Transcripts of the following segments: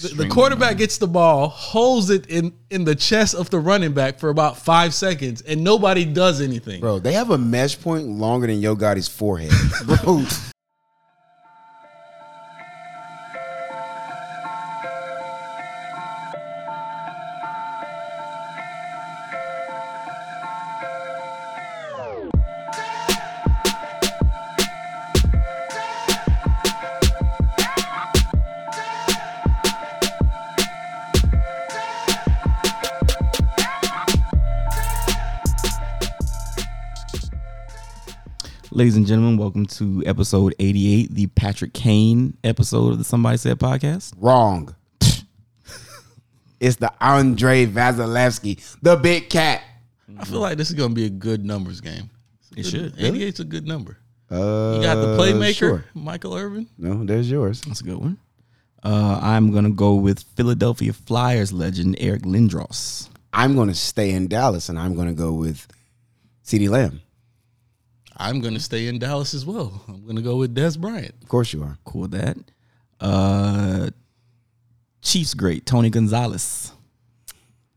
The, the quarterback gets the ball, holds it in in the chest of the running back for about five seconds, and nobody does anything. Bro, they have a mesh point longer than Yo Gotti's forehead. Bro, Ladies and gentlemen, welcome to episode 88, the Patrick Kane episode of the Somebody Said podcast. wrong. it's the Andrei Vasilevskiy, the big cat. I feel like this is gonna be a good numbers game. It should. 88's a good number. Uh, You got the playmaker, Sure. Michael Irvin. No, there's yours. That's a good one. Uh, I'm going to go with Philadelphia Flyers legend Eric Lindros. I'm going to stay in Dallas and I'm going to go with CeeDee Lamb. I'm gonna stay in Dallas as well. I'm gonna go with Dez Bryant. Of course you are. Cool with that. Uh, Chiefs great Tony Gonzalez.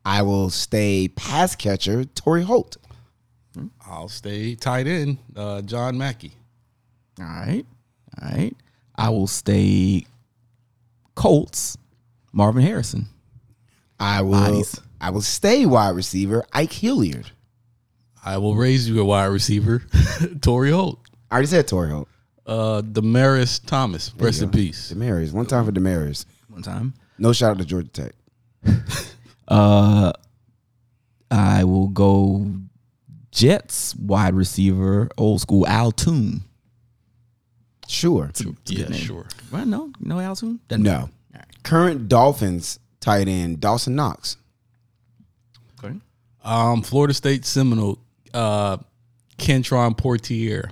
I will stay pass catcher Torry Holt. I'll stay tight end, uh, John Mackey. All right. All right. I will stay Colts Marvin Harrison. I will. Bodies. I will stay wide receiver Ike Hilliard. I will raise you a wide receiver, Torry Holt. I already said Torry Holt. Uh, Demaryius Thomas, rest in peace. Demaryius. One time for Demaryius. One time. No shout out to Georgia Tech. Uh, I will go Jets wide receiver, old school Al Toon. Sure. Yeah, sure. Well, no, you know Al Toon? Doesn't No. Current Dolphins tight end Dawson Knox. Okay. Um, Florida State Seminole, uh, Kentron Portier.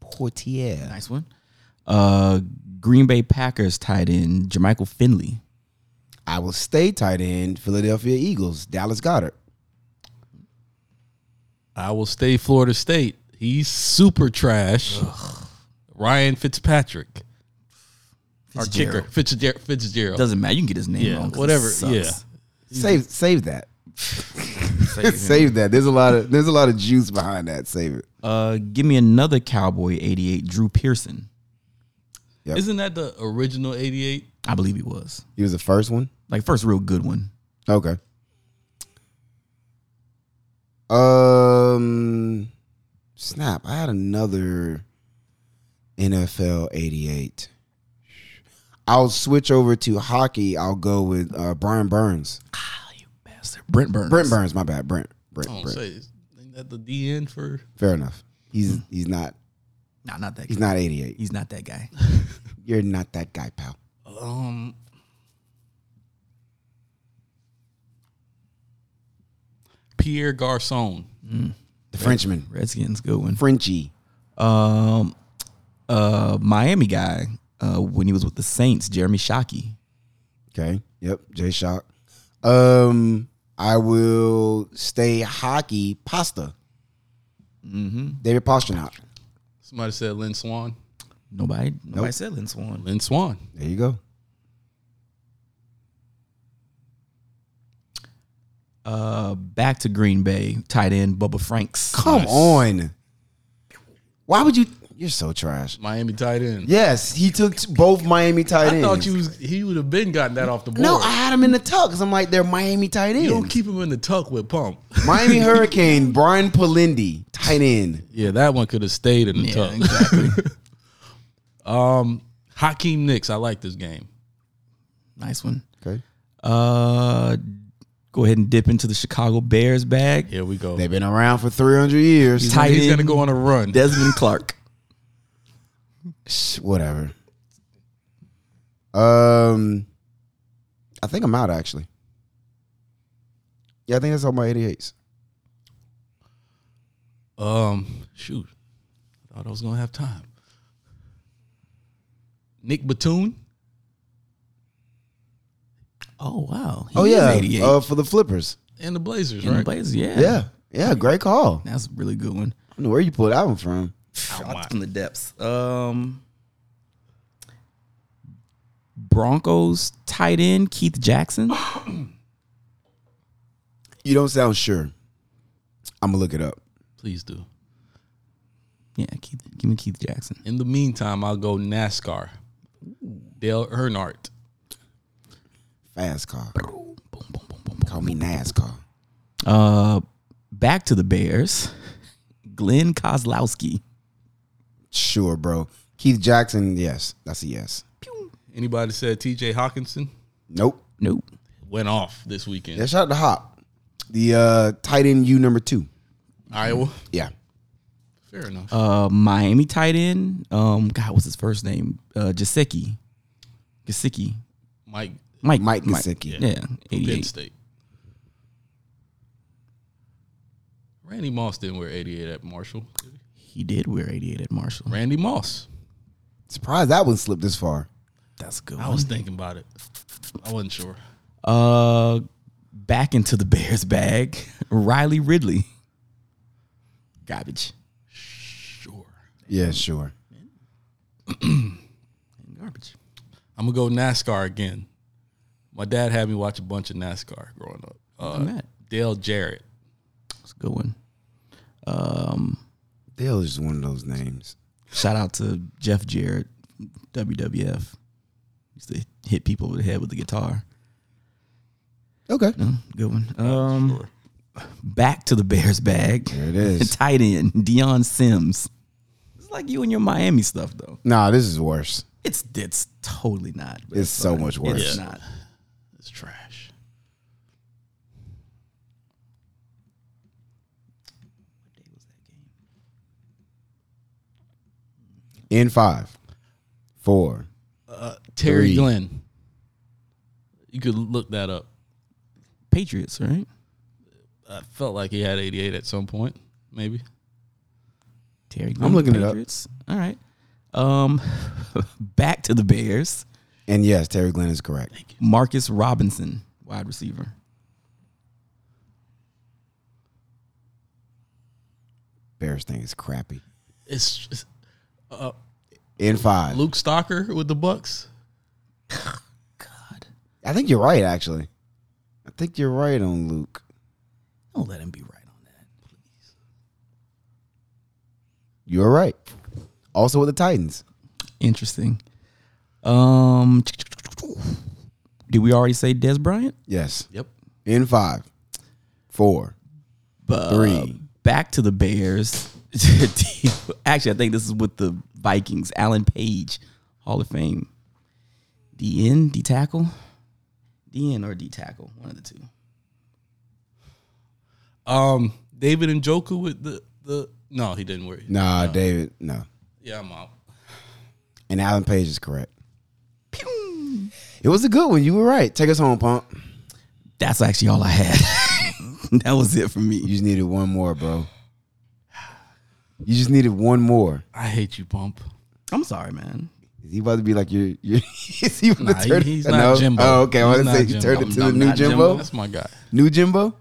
Portier. Nice one. Uh, Green Bay Packers tight end Jermichael Finley. I will stay tight end Philadelphia Eagles Dallas Goedert. I will stay Florida State. He's super trash. Ryan Fitzpatrick. Our kicker, Fitzgerald. Fitzgerald. Fitzgerald. Doesn't matter. You can get his name Yeah, wrong. 'cause it whatever, yeah. Save save that. Save him. save that. There's a lot of there's a lot of juice behind that. Save it. Uh, give me another Cowboy 88, Drew Pearson. Yep. Isn't that the original 88? I believe he was. He was the first one. Like first real good one. Okay. Um, snap. I had another NFL '88. I'll switch over to hockey. I'll go with uh, Brian Burns. Bastard. Brent Burns. Brent Burns. My bad. Brent. Brent. I don't Brent. say. Ain't that the DN for? Fair enough. He's he's not Nah, not that he's guy. not 88. He's not that guy. You're not that guy, pal. Um, Pierre Garcon. The Frenchman, Redskins, good one. Frenchie. Um, uh, Miami guy. Uh, when he was with the Saints, Jeremy Shockey. Okay. Yep. J Shock. Um, I will stay hockey. Pasta. Mm-hmm. David Pastrnak. Somebody said Lynn Swann. Nobody, nobody said Lynn Swann. Lynn Swann. There you go. Uh, back to Green Bay, tight end Bubba Franks. Come on. Why would you? You're so trash. Miami tight end. Yes, he took both Miami tight I ends. thought you was he would have been gotten that off the board. No, I had him in the tuck because I'm like they're Miami tight you don't keep him in the tuck with pump. Miami Hurricane Brian Polindi tight end. yeah, that one could have stayed in the Yeah, tuck. exactly. Um, Hakeem Nicks. I like this game. nice one. Okay, Uh, go ahead and dip into the Chicago Bears bag. Here we go. they've been around for 300 years. He's, tight he's gonna go on a run. Desmond Clark. Whatever. Um, I think I'm out actually. Yeah, I think that's all my 88s. Um, shoot, I thought I was gonna have time. Nick Batum. Oh wow. He Oh yeah, 88. uh, for the Flippers. and the Blazers, the right? Blazers, yeah. Yeah, yeah, great call. That's a really good one. I don't know where you pulled that one from. Shots from the depths. Um, Broncos tight end Keith Jackson. You don't sound sure. I'm gonna look it up. Please do. Yeah, Keith, give me Keith Jackson. In the meantime, I'll go NASCAR. Dale Earnhardt. Fast car. Boom, boom, boom, Call me NASCAR. Uh, back to the Bears. Glenn Kozlowski. Sure, bro. Keith Jackson, yes, that's a yes. Anybody said TJ Hockenson? Nope. Nope. Went off this weekend. Yeah, shout out to Hop. The uh, tight end U number two. Iowa. Yeah. Fair enough. Uh, Miami tight end. Um, God, what's his first name? Uh, Gesicki. Gesicki. Mike Mike. Mike Gesicki. Yeah, Penn 88. State. Randy Moss didn't wear 88 at Marshall. did he? He did wear 88 at Marshall. Randy Moss. Surprised that one slipped this far. That's a good I was thinking about it. I wasn't sure. Uh, back into the Bears bag. Riley Ridley. Garbage. Sure. Yeah, sure. Garbage. I'm gonna go NASCAR again. My dad had me watch a bunch of NASCAR growing up. Uh, Matt. Dale Jarrett. That's a good one. Um, Dale is just one of those names. shout out to Jeff Jarrett, WWF. Used to hit people over the head with the guitar. Okay. No, good one. Um, Sure. back to the Bears bag. There it is. Tight end Dion Sims. It's like you and your Miami stuff though. Nah, this is worse. It's it's totally not. but It's so fine. much worse. It's Yeah. not. It's trash. In five, four. Uh, Terry Three. Glenn. You could look that up. Patriots, right? I felt like he had 88 at some point, maybe. Terry. Glenn. I'm looking it up. Patriots. All right. Um, back to the Bears. And yes, Terry Glenn is correct. Marcus Robinson, wide receiver. Bears thing is crappy. It's, it's uh, In five. Luke Stocker with the Bucks. God, I think you're right, actually. I think you're right on Luke. don't let him be right on that. You're right. Also with the Titans. Interesting. Um, did we already say Dez Bryant? Yes. Yep. In five, four. But Three. back to the Bears. Actually, I think this is with the Vikings. Alan Page, Hall of Fame. D N D tackle, D N or D tackle, one of the two. Um, David Njoku with the the no, he didn't wear it. Nah, David, no. Yeah, I'm out. And Alan Page is correct. It was a good one. You were right. Take us home, Pump. That's actually all I had. that was it for me. You just needed one more, bro. You just needed one more. I hate you, Pump. I'm sorry, man. Is he about to be like your? your is he about Nah, to he- turn? he's no? not Jimbo. Oh, okay. I He's want to say you Jimbo. turned I'm into the new Jimbo. Jimbo. That's my guy. New Jimbo.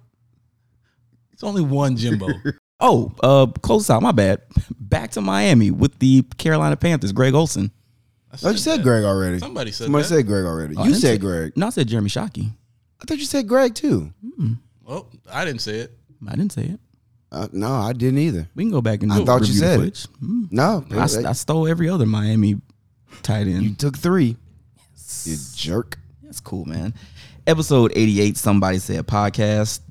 It's only one Jimbo. Oh, uh, close out. My bad. Back to Miami with the Carolina Panthers. Greg Olsen. I Oh, you said that. Greg already. Somebody said Somebody that. said Greg already. Oh, you didn't said Greg. No, I said Jeremy Shockey. I thought you said Greg too. Well, I didn't say it. I didn't say it. Uh, no, I didn't either. We can go back and I thought you said it. footage. Hmm. No, I, I stole every other Miami tight end. you took three. You jerk. That's cool, man. Episode 88, Somebody Said Podcast.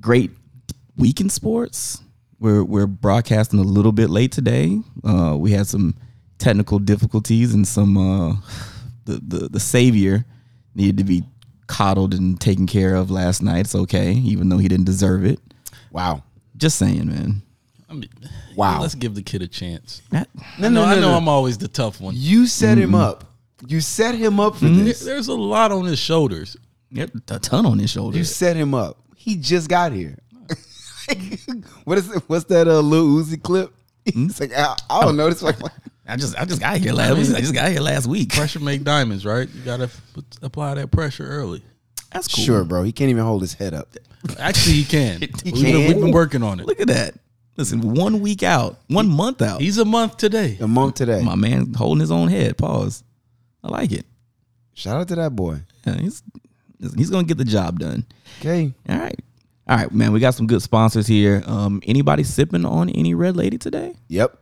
Great week in sports. We're we're broadcasting a little bit late today. Uh, we had some technical difficulties and some uh, the, the the savior needed to be coddled and taken care of last night. It's okay, even though he didn't deserve it. Wow. Just saying, man. I mean, Wow. Let's give the kid a chance. That, no, know, I know I'm always the tough one. You set him mm-hmm. up. You set him up for mm-hmm. There- this. There's a lot on his shoulders. yep, a ton on his shoulders. You set him up. He just got here. what is it? What's that uh, Lil Uzi clip? Hmm? It's like I, I don't know. It's like I just I just got here last. I just got here last week. Pressure make diamonds, right? You gotta put, apply that pressure early. That's cool. sure, bro. He can't even hold his head up. Actually, he can. He we've, Been, we've been working on it. Look at that. Listen, one week out, one month out. He's a month today. A month today. My man holding his own head. Pause. I like it. Shout out to that boy. Yeah, he's he's gonna get the job done. Okay. All right. All right, man. We got some good sponsors here. Um, anybody sipping on any red lady today? Yep.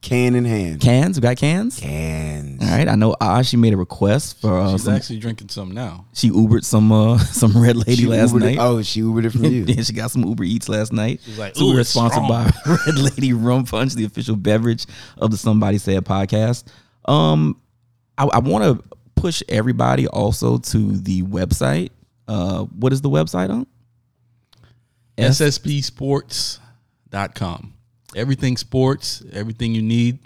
Can in hand. Cans? We got cans? Cans. All right. I know Ah, she made a request for uh, She's some, actually drinking some now. she Ubered some uh some red lady She last Ubered it- night. Oh, she Ubered it from you. yeah, she got some Uber Eats last night. She's like, so "Ooh, we're it's sponsored by Red Lady Rum Punch, the official beverage of the Somebody Said podcast. Um, I, I want to push everybody also to the website. Uh, what is the website on? S- SSPsports.com. Everything sports, everything you need.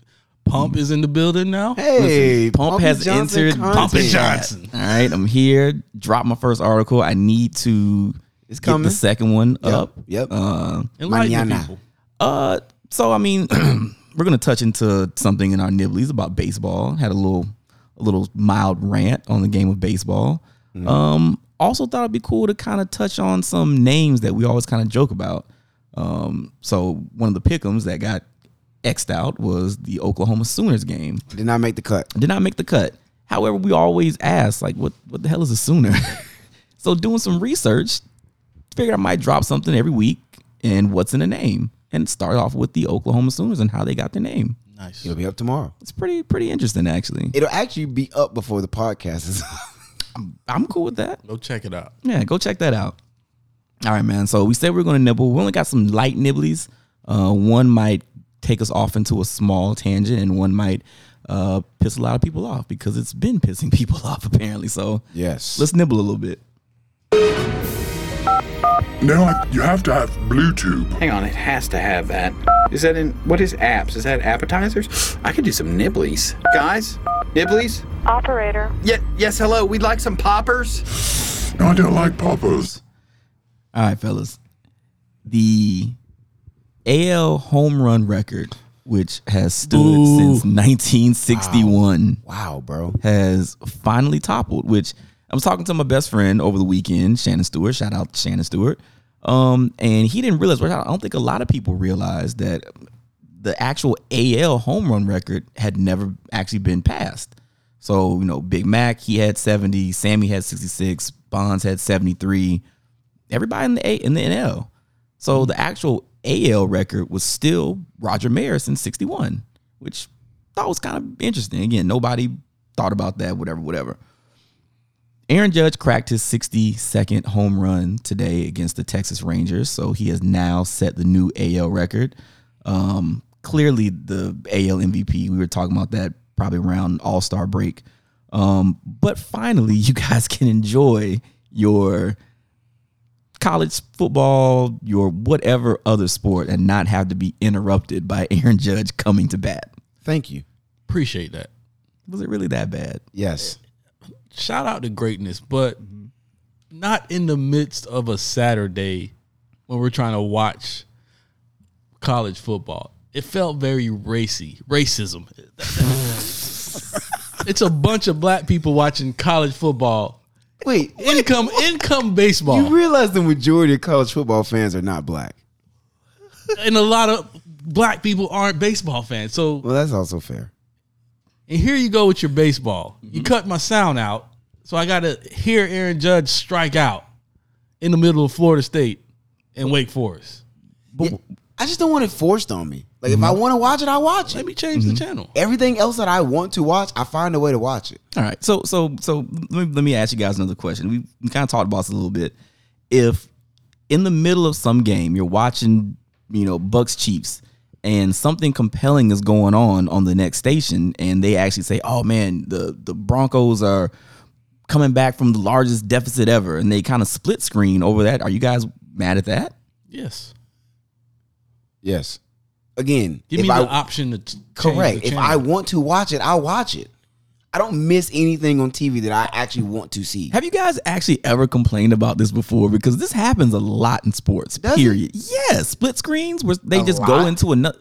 Pump is in the building now. Hey, Pump Pumpy has Johnson entered content. Pumpin' Johnson. All right, I'm here. Drop my first article. I need to It's get coming. the second one Yep, up. yep. Uh, Mañana. people. Uh, so I mean, we're gonna touch into something in our nibblies about baseball. Had a little, a little mild rant on the game of baseball. Um, also thought it'd be cool to kind of touch on some names that we always kind of joke about. Um, so one of the pickums that got xed out was the Oklahoma Sooners game. Did not make the cut. Did not make the cut. However, we always ask, like, what what the hell is a Sooner? so doing some research, figured I might drop something every week and what's in the name, and start off with the Oklahoma Sooners and how they got their name. Nice. It'll be up tomorrow. It's pretty pretty interesting, actually. It'll actually be up before the podcast is. I'm cool with that. Go check it out. Yeah, go check that out. All right, man. So we said we are going to nibble. We only got some light nibblies. Uh, one might take us off into a small tangent, and one might uh, piss a lot of people off because it's been pissing people off apparently. So yes. let's nibble a little bit. No, I, you have to have Bluetooth. Hang on, it has to have that. Is that in what is apps? Is that appetizers? I could do some nibblies. Guys, nibblies? Operator. Yeah, yes, hello. We'd like some poppers. No, I don't like poppers. All right, fellas. The AL home run record, which has stood Boo. since 1961, wow, bro. has finally toppled. Which I was talking to my best friend over the weekend, Shannon Stewart. Shout out to Shannon Stewart. Um, and he didn't realize. I don't think a lot of people realized that the actual AL home run record had never actually been passed. So you know, Big Mac he had 70, Sammy had 66, Bonds had 73 everybody in the A in the NL. So the actual AL record was still Roger Maris in 61, which I thought was kind of interesting. Again, nobody thought about that, whatever, whatever. Aaron Judge cracked his 62nd home run today against the Texas Rangers, so he has now set the new AL record. Um, clearly, the AL MVP. We were talking about that probably around All Star break. Um, but finally, you guys can enjoy your college football, your whatever other sport, and not have to be interrupted by Aaron Judge coming to bat. Thank you. Appreciate that. Was it really that bad? Yes. Shout out to greatness, but not in the midst of a Saturday when we're trying to watch college football. It felt very racy, racism. it's a bunch of black people watching college football. Wait, Income, income baseball. you realize the majority of college football fans are not black. and a lot of black people aren't baseball fans. So Well, that's also fair. and here you go with your baseball. You mm-hmm. cut my sound out, so I got to hear Aaron Judge strike out in the middle of Florida State and Wake Forest. Yeah, I just don't want it forced on me. Like if I mm-hmm. want to watch it, I watch it. Let it. me change the mm-hmm. channel. Everything else that I want to watch, I find a way to watch it. All right. So so so let me, let me ask you guys another question. We, we kind of talked about this a little bit. If in the middle of some game you're watching, you know, Bucks Chiefs and something compelling is going on on the next station and they actually say, "Oh man, the the Broncos are coming back from the largest deficit ever." And they kind of split screen over that. Are you guys mad at that? Yes. Yes. Again, Give if me I the option to t- correct, the if. I want to watch it, I'll watch it. I don't miss anything on TV that I actually want to see. Have you guys actually ever complained about this before? Because this happens a lot in sports. Does it? period. Yes, split screens where they A just go into another.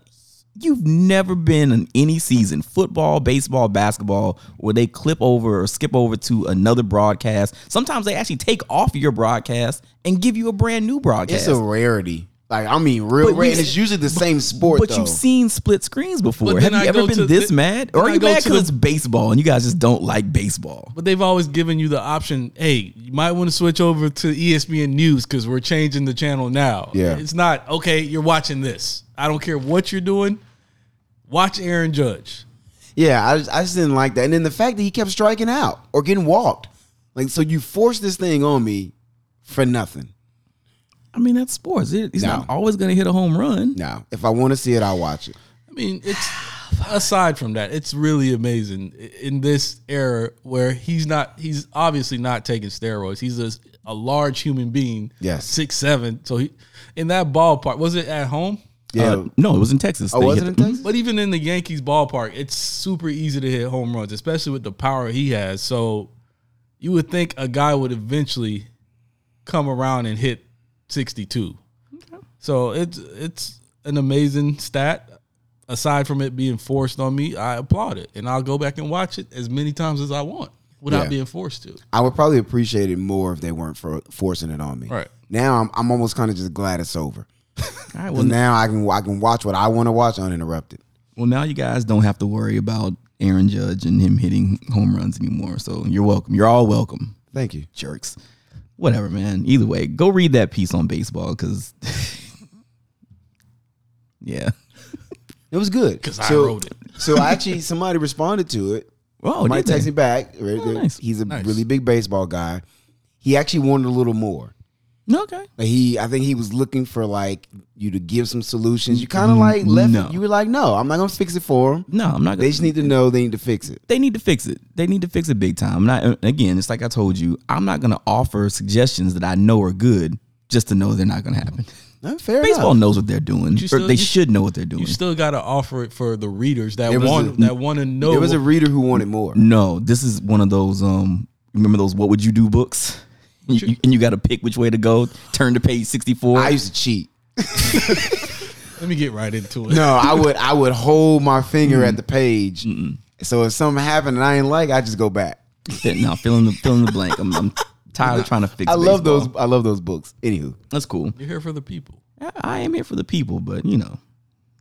You've never been in any season, football, baseball, basketball, where they clip over or skip over to another broadcast. Sometimes they actually take off your broadcast and give you a brand new broadcast. It's a rarity. Like I mean, real But red. And it's usually the same sport But though. you've seen split screens before. Have you I ever been to this the- mad? Or are you mad because it's baseball and you guys just don't like baseball? But they've always given you the option. Hey, you might want to switch over to ESPN News because we're changing the channel now. Yeah. it's not okay. You're watching this. I don't care what you're doing. Watch Aaron Judge. yeah, I just, I just didn't like that. And then the fact that he kept striking out or getting walked. Like so, you forced this thing on me for nothing. I mean, that's sports. It- He's No. not always going to hit a home run. Now, if I want to see it, I'll watch it. I mean, it's aside from that, it's really amazing in this era where he's not. He's obviously not taking steroids. He's a, a large human being. Yes. six seven. So he in that ballpark. Was it at home? Yeah, Uh, no, it was in Texas. oh, was hit it in Texas? But even in the Yankees ballpark, it's super easy to hit home runs, especially with the power he has. So you would think a guy would eventually come around and hit 62. So it's it's an amazing stat. Aside from it being forced on me, I applaud it, and I'll go back and watch it as many times as I want without Yeah. being forced to. I would probably appreciate it more if they weren't for forcing it on me. Right. now, I'm I'm almost kind of just glad it's over. All right, Well, well, now I can I can watch what I want to watch uninterrupted. well, now you guys don't have to worry about Aaron Judge and him hitting home runs anymore. So you're welcome. You're all welcome, Thank you. jerks. Whatever, man. Either way, go read that piece on baseball because, yeah. It was good 'Cause I wrote it. so actually, somebody responded to it. Oh, Somebody did they? texted me back. Oh, nice. He's a Nice. really big baseball guy. He actually wanted a little more. Okay. Like he, I think he was looking for like you to give some solutions. You kind of like left. No. You were like, no, I'm not gonna fix it for him. No, I'm not. They Gonna, They just need to know they need to fix it. they need to fix it. They need to fix it big time. I'm not again. It's like I told you. I'm not going to offer suggestions that I know are good just to know they're not going to happen. No, fair Baseball enough. knows what they're doing, You or still- they you- should know what they're doing. You still got to offer it for the readers that want a- that want to know. There was a reader who wanted more. no, this is one of those. Um, remember those "What Would You Do" books? You, you- and you got to pick which way to go. Turn to page 64. I used to cheat. Let me get right into it. No, I would I would hold my finger at the page. So if something happened and I ain't like, I just go back. no, fill in the fill in the blank. I'm, I'm tired of trying to fix. I love baseball. those. I love those books. Anywho, That's cool. You're here for the people. I, I am here for the people, but you know,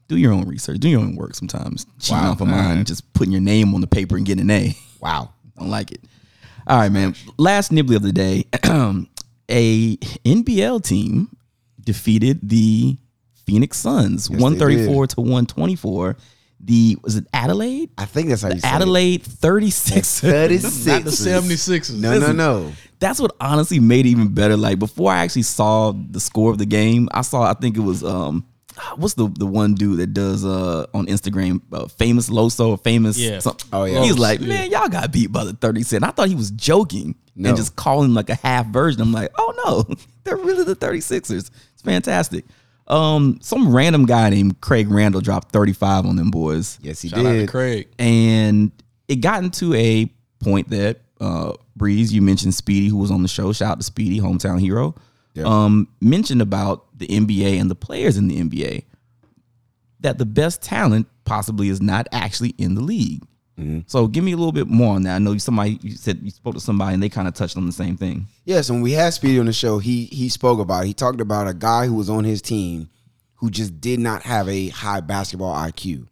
do your own research, do your own work. Sometimes cheating Wow. off of mine, just putting your name on the paper and getting an A. wow. Don't like it. All right, man. Last nibbly of the day. a NBL team defeated the Phoenix Suns, Yes, 134 to 124. The was it Adelaide? I think that's how you say Adelaide 36. it. Thirty-six. Not the 76ers. No, no, no. That's what honestly made it even better. Like before I actually saw the score of the game, I saw I think it was um what's the the one dude that does uh on Instagram uh, famous Loso or famous Yeah. some- Oh, yeah. He's Los, like, yeah. man, y'all got beat by the 36. I thought he was joking No. and just calling like a half version. I'm like, oh no, they're really the 36ers. It's fantastic. Um, some random guy named Craig Randall dropped 35 on them boys Yes, he Shout out to did. Craig. and it got into a point that uh Breeze, you mentioned Speedy, who was on the show. Shout out to Speedy, hometown hero. Yeah. Um, mentioned about the NBA and the players in the NBA that the best talent possibly is not actually in the league. Mm-hmm. So give me a little bit more on that. I know somebody you said you spoke to somebody and they kind of touched on the same thing. Yes, when we had Speedy on the show, he he spoke about. It. He talked about a guy who was on his team who just did not have a high basketball IQ.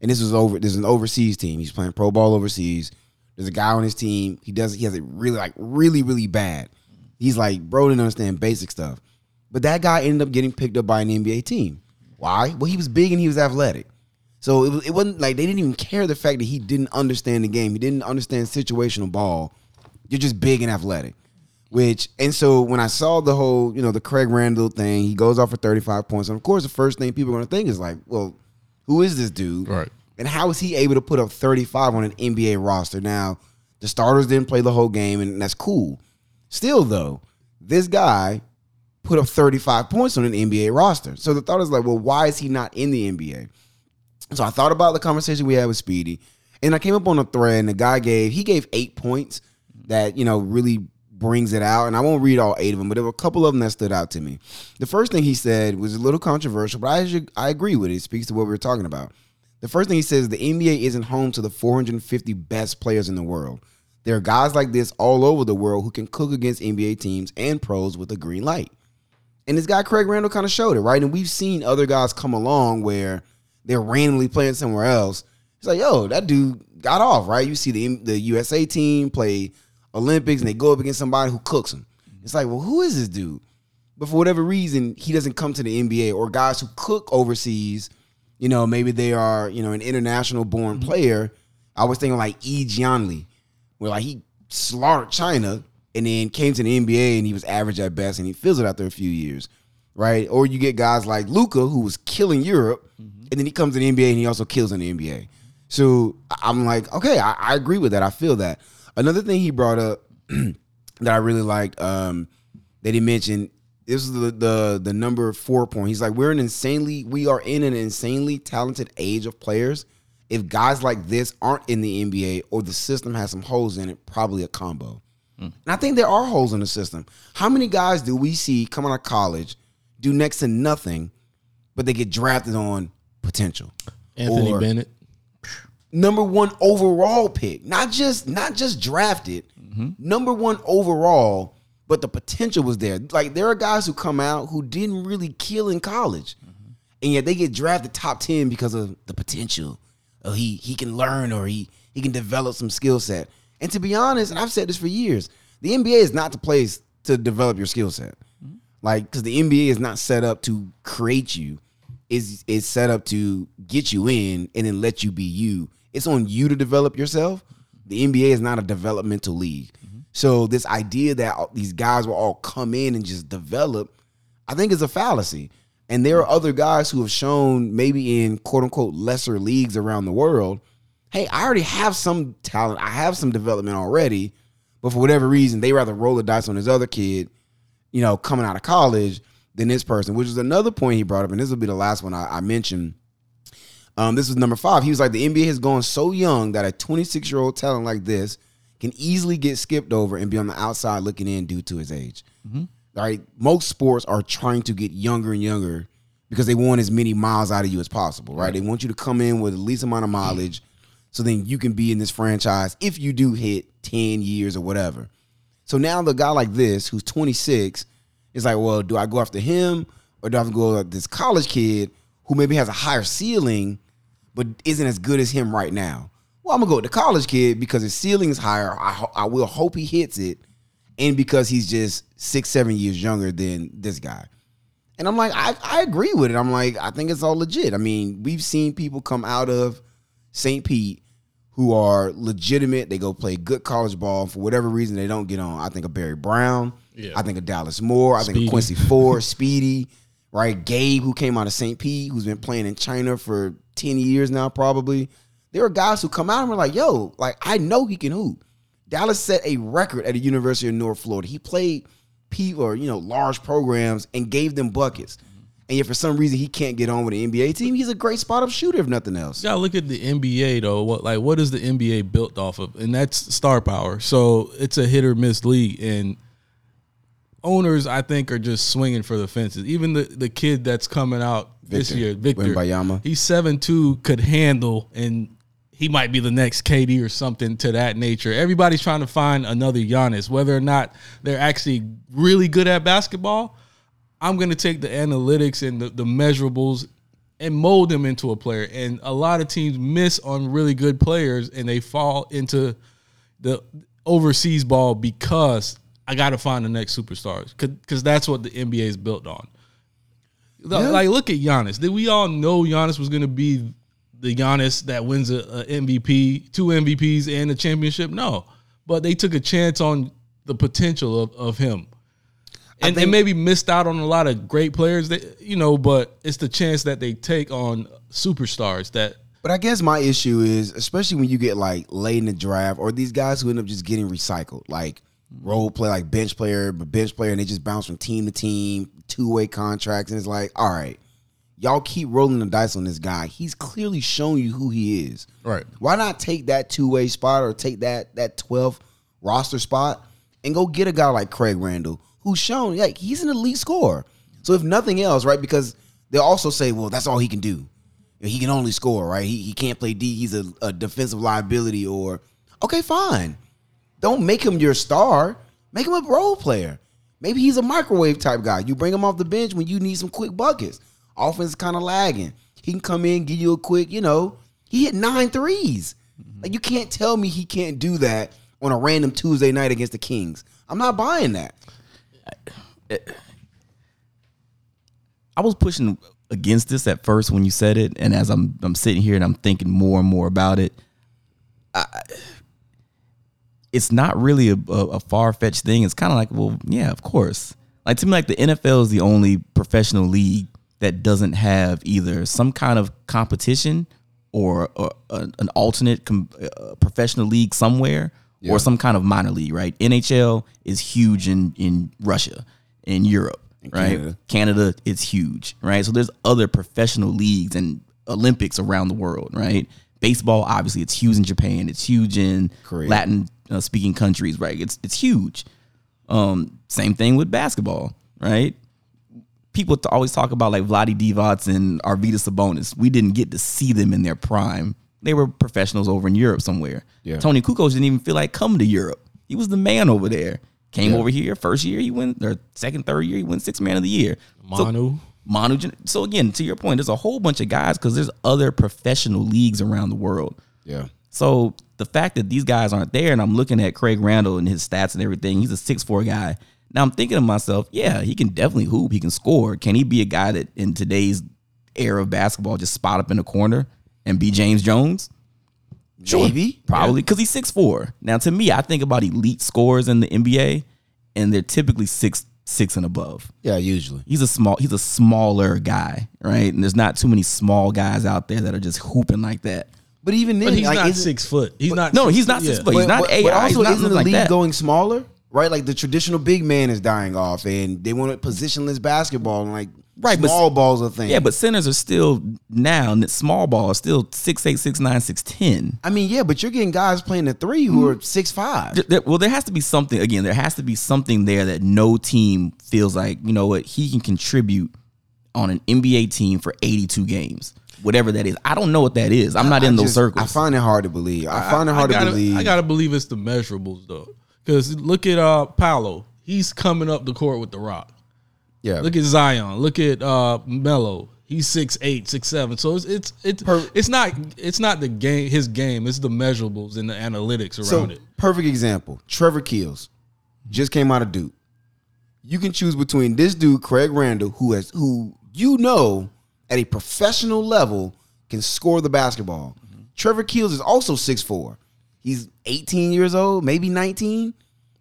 And this was over. This is an overseas team. He's playing pro ball overseas. There's a guy on his team. He does. He has it really like really really bad. He's like, bro, didn't understand basic stuff. But that guy ended up getting picked up by an NBA team. Why? Well, he was big and he was athletic. So it, it wasn't like they didn't even care the fact that he didn't understand the game. He didn't understand situational ball. You're just big and athletic. Which and so when I saw the whole, you know, the Craig Randall thing, he goes off for 35 points. And of course, the first thing people are gonna think is like, well, who is this dude? Right. And how is he able to put up 35 on an NBA roster? Now, the starters didn't play the whole game, and that's cool. Still, though, this guy put up 35 points on an NBA roster. So the thought is like, well, why is he not in the NBA? So I thought about the conversation we had with Speedy, and I came up on a thread, and the guy gave he gave eight points that you know really brings it out. And I won't read all eight of them, but there were a couple of them that stood out to me. The first thing he said was a little controversial, but I I agree with it. It speaks to what we were talking about. The first thing he says, the NBA isn't home to the 450 best players in the world. There are guys like this all over the world who can cook against NBA teams and pros with a green light. And this guy Craig Randall kind of showed it, right? And we've seen other guys come along where they're randomly playing somewhere else. It's like, yo, that dude got off, right? You see the the USA team play Olympics and they go up against somebody who cooks them. It's like, well, who is this dude? But for whatever reason, he doesn't come to the NBA or guys who cook overseas. You know, maybe they are, you know, an international born mm-hmm. player. I was thinking like E. Gianli, where like he slaughtered China and then came to the NBA and he was average at best and he fizzled after a few years, right? Or you get guys like Luka who was killing Europe and then he comes to the NBA and he also kills in the NBA. So I'm like, okay, I, I agree with that. I feel that. Another thing he brought up that I really liked um, that he mentioned. This is the, the the number four point. He's like, we're an insanely, we are in an insanely talented age of players. If guys like this aren't in the NBA or the system has some holes in it, probably a combo. And I think there are holes in the system. How many guys do we see coming out of college do next to nothing, but they get drafted on potential? Anthony Or- Bennett. number one overall pick, not just not just drafted, number one overall, but the potential was there. Like there are guys who come out who didn't really kill in college, and yet they get drafted top ten because of the potential. Oh, he he can learn or he he can develop some skill set. And to be honest, and I've said this for years, the NBA is not the place to develop your skill set. Mm-hmm. Like, because the NBA is not set up to create you. Is is set up to get you in and then let you be you. It's on you to develop yourself. The NBA is not a developmental league. Mm-hmm. So this idea that these guys will all come in and just develop, I think is a fallacy. And there are other guys who have shown maybe in quote unquote lesser leagues around the world, hey, I already have some talent. I have some development already. But for whatever reason, they rather roll the dice on this other kid you know, coming out of college than this person, which is another point he brought up, and this will be the last one I, I mentioned. Um, this was number five. He was like, the NBA has gone so young that a 26 year old talent like this can easily get skipped over and be on the outside looking in due to his age. Right? Most sports are trying to get younger and younger because they want as many miles out of you as possible. Right? They want you to come in with the least amount of mileage, so then you can be in this franchise if you do hit 10 years or whatever. So now the guy like this, who's 26, is like, well, do I go after him or do I have to go after this college kid who maybe has a higher ceiling but isn't as good as him right now? Well, I'm gonna go with the college kid because his ceiling is higher. I, ho- I will hope he hits it, and because he's just six, seven years younger than this guy. And I'm like, I, I agree with it. I'm like, I think it's all legit. I mean, we've seen people come out of St. Pete who are legitimate. They go play good college ball. For whatever reason, they don't get on. I think of Barry Brown. Yeah. I think of Dallas Moore. I think Speedy. of Quincy Ford, Speedy, right? Gabe, who came out of St. Pete, who's been playing in China for 10 years now, probably. There are guys who come out and are like, yo, like, I know he can hoop. Dallas set a record at the University of North Florida. He played people you know, large programs and gave them buckets. And yet for some reason he can't get on with the NBA team. He's a great spot up shooter, if nothing else. Yeah, look at the NBA though. What like what is the NBA built off of? And that's star power. So it's a hit or miss league, and owners I think are just swinging for the fences. Even the the kid that's coming out this Victor year, Victor Wembanyama. he's seven two, could handle, and he might be the next KD or something to that nature. Everybody's trying to find another Giannis, whether or not they're actually really good at basketball. I'm going to take the analytics and the, the measurables and mold them into a player. And a lot of teams miss on really good players and they fall into the overseas ball because I got to find the next superstars because that's what the NBA is built on. Like, look at Giannis. Did we all know Giannis was going to be the Giannis that wins a, a MVP, two MVPs, and a championship? No, but they took a chance on the potential of, of him and they maybe missed out on a lot of great players that you know but it's the chance that they take on superstars that But I guess my issue is, especially when you get like late in the draft, or these guys who end up just getting recycled, like role play, like bench player, but bench player, and they just bounce from team to team, two way contracts, and it's like, all right, y'all keep rolling the dice on this guy. He's clearly shown you who he is. Right. Why not take that two way spot or take that that 12th roster spot and go get a guy like Craig Randall, who's shown like he's an elite scorer. So if nothing else, right? Because they'll also say, well, that's all he can do. He can only score, right? He, he can't play D. He's a, a defensive liability. Or okay, fine. Don't make him your star. Make him a role player. Maybe he's a microwave type guy. You bring him off the bench when you need some quick buckets. Offense is kind of lagging. He can come in, give you a quick, you know, he hit nine threes. Mm-hmm. Like you can't tell me he can't do that on a random Tuesday night against the Kings. I'm not buying that. I was pushing against this at first when you said it, and as I'm I'm sitting here and I'm thinking more and more about it, I, it's not really a, a, a far fetched thing. It's kind of like, well, yeah, of course. Like to me, like the NFL is the only professional league that doesn't have either some kind of competition or, or a- an alternate com, uh, professional league somewhere or some kind of minor league. Right? NHL is huge in in Russia, in Europe, right? Canada. Canada is huge, right? So there's other professional leagues and Olympics around the world, right? Baseball, obviously, it's huge in Japan. It's huge in Korea. Latin uh, speaking countries, right? It's it's huge. Um, same thing with basketball, right? People always talk about like Vlade Divac and Arvydas Sabonis. We didn't get to see them in their prime. They were professionals over in Europe somewhere. Yeah. Toni Kukoc didn't even feel like coming to Europe. He was the man over there. Came over here first year, he went or second, third year, he went six man of the year. So- Manu. Manu. So again, to your point, there's a whole bunch of guys because there's other professional leagues around the world. Yeah. So the fact that these guys aren't there, and I'm looking at Craig Randall and his stats and everything, he's a six four guy. Now I'm thinking to myself, yeah, he can definitely hoop, he can score. Can he be a guy that in today's era of basketball just spot up in the corner and be James Jones? Maybe. Probably because he's six four. Now to me, I think about elite scorers in the NBA, and they're typically six six and above Yeah, usually. he's a small he's a smaller guy, right? And there's not too many small guys out there that are just hooping like that. But even then, But he's like, not isn't- six foot. He's not. No, he's not foot, six yeah. foot. He's not AI. But also, he's not isn't the nothing like league that. going smaller? Right, like the traditional big man is dying off, and they want positionless basketball, and like Right, but- small balls a thing. Yeah, but centers are still now and small ball is still six eight, six nine, six ten. I mean, yeah, but you're getting guys playing the three who are six five. Th- there- well, there has to be something again. There has to be something there that no team feels like you know what he can contribute on an NBA team for eighty two games, whatever that is. I don't know what that is. I'm not I in those just- circles. I find it hard to believe. I find it hard gotta, to believe. I gotta believe it's the measurables though, because look at uh Paolo. He's coming up the court with the rock. Yeah, Look at Zion. Look at uh Melo. He's six eight, six seven. So it's it's it's, Per- it's not it's not the game his game. It's the measurables and the analytics so around it. perfect example. Trevor Keels just came out of Duke. You can choose between this dude, Craig Randall, who has who you know at a professional level can score the basketball. Trevor Keels is also six four. He's 18 years old, maybe 19.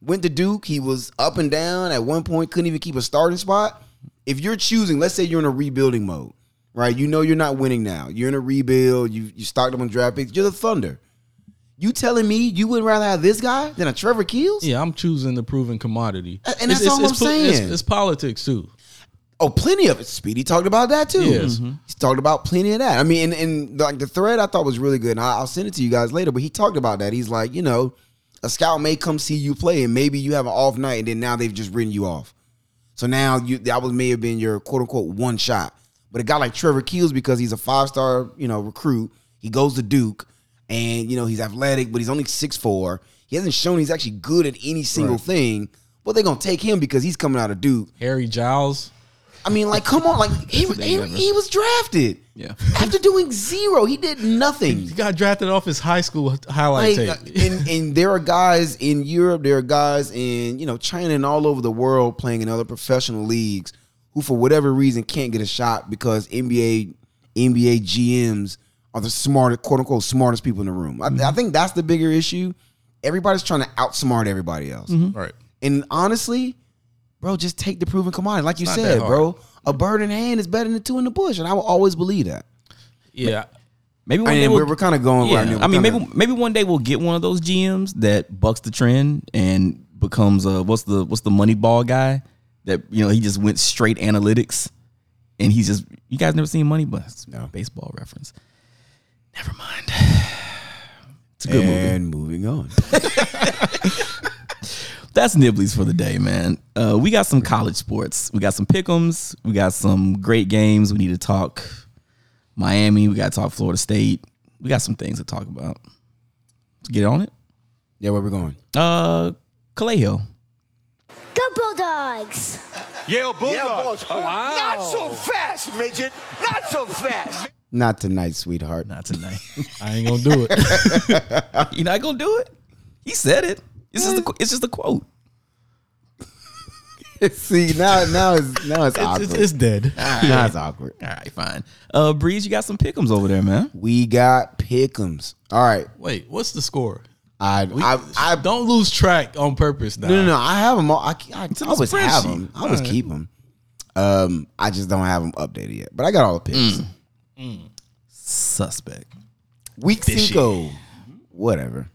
Went to Duke. He was up and down. At one point, couldn't even keep a starting spot. If you're choosing, let's say you're in a rebuilding mode, right? You know you're not winning now. You're in a rebuild. You you stocked up on draft picks. You're the Thunder. You telling me you would rather have this guy than a Trevor Keels? Yeah, I'm choosing the proven commodity. And that's all I'm po- saying. It's, it's politics too. Oh, plenty of it. Speedy talked about that too. Yes. Mm-hmm. He's talked about plenty of that. I mean, and, and like the thread I thought was really good. And I, I'll send it to you guys later. But he talked about that. He's like, you know, a scout may come see you play, and maybe you have an off night, and then now they've just written you off. So now you that was may have been your quote unquote one shot. But a guy like Trevor Keels, because he's a five star, you know, recruit, he goes to Duke, and you know he's athletic, but he's only six four. He hasn't shown he's actually good at any single thing. Well, they're gonna take him because he's coming out of Duke. Harry Giles. I mean, like, come on, like he was he, he was drafted. Yeah. After doing zero, he did nothing. He got drafted off his high school highlight Like, uh, tape. and, and there are guys in Europe, there are guys in you know China and all over the world playing in other professional leagues who, for whatever reason, can't get a shot because NBA NBA GMs are the smartest, quote unquote, smartest people in the room. I, I think that's the bigger issue. Everybody's trying to outsmart everybody else. right. And honestly, bro, just take the proven commodity. Like you said, bro, a bird in hand is better than two in the bush, and I will always believe that. Yeah. maybe one I day mean, we'll, we're, we're kind of going yeah. right. I mean, maybe kinda- maybe one day we'll get one of those GMs that bucks the trend and becomes a what's the what's the money ball guy that you know he just went straight analytics and he's just you guys never seen money but it's a baseball reference. Never mind. It's a good movie. and moving on. That's Nibblies for the day, man. Uh, we got some college sports. We got some pick'ems. We got some great games. We need to talk Miami. We got to talk Florida State. We got some things to talk about. Let's get on it. yeah, where we going? Uh, Calais Hill. Go Bulldogs. Yale Bulldogs. Wow. Not so fast, midget. Not so fast. Not tonight, sweetheart. Not tonight. I ain't gonna do it. You're not gonna do it. He said it. It's just the, qu- it's just a quote. See now, now it's now it's, awkward. it's, it's dead. now it's awkward. All right, fine. Uh, Breeze, you got some pickums over there, man. We got pickums. All right, Wait, what's the score? I We, I, I don't lose track on purpose now. no no no. I have them all. I, I, I always have them. I always keep them. Um, I just don't have them updated yet. But I got all the picks. Suspect. Week cinco, whatever.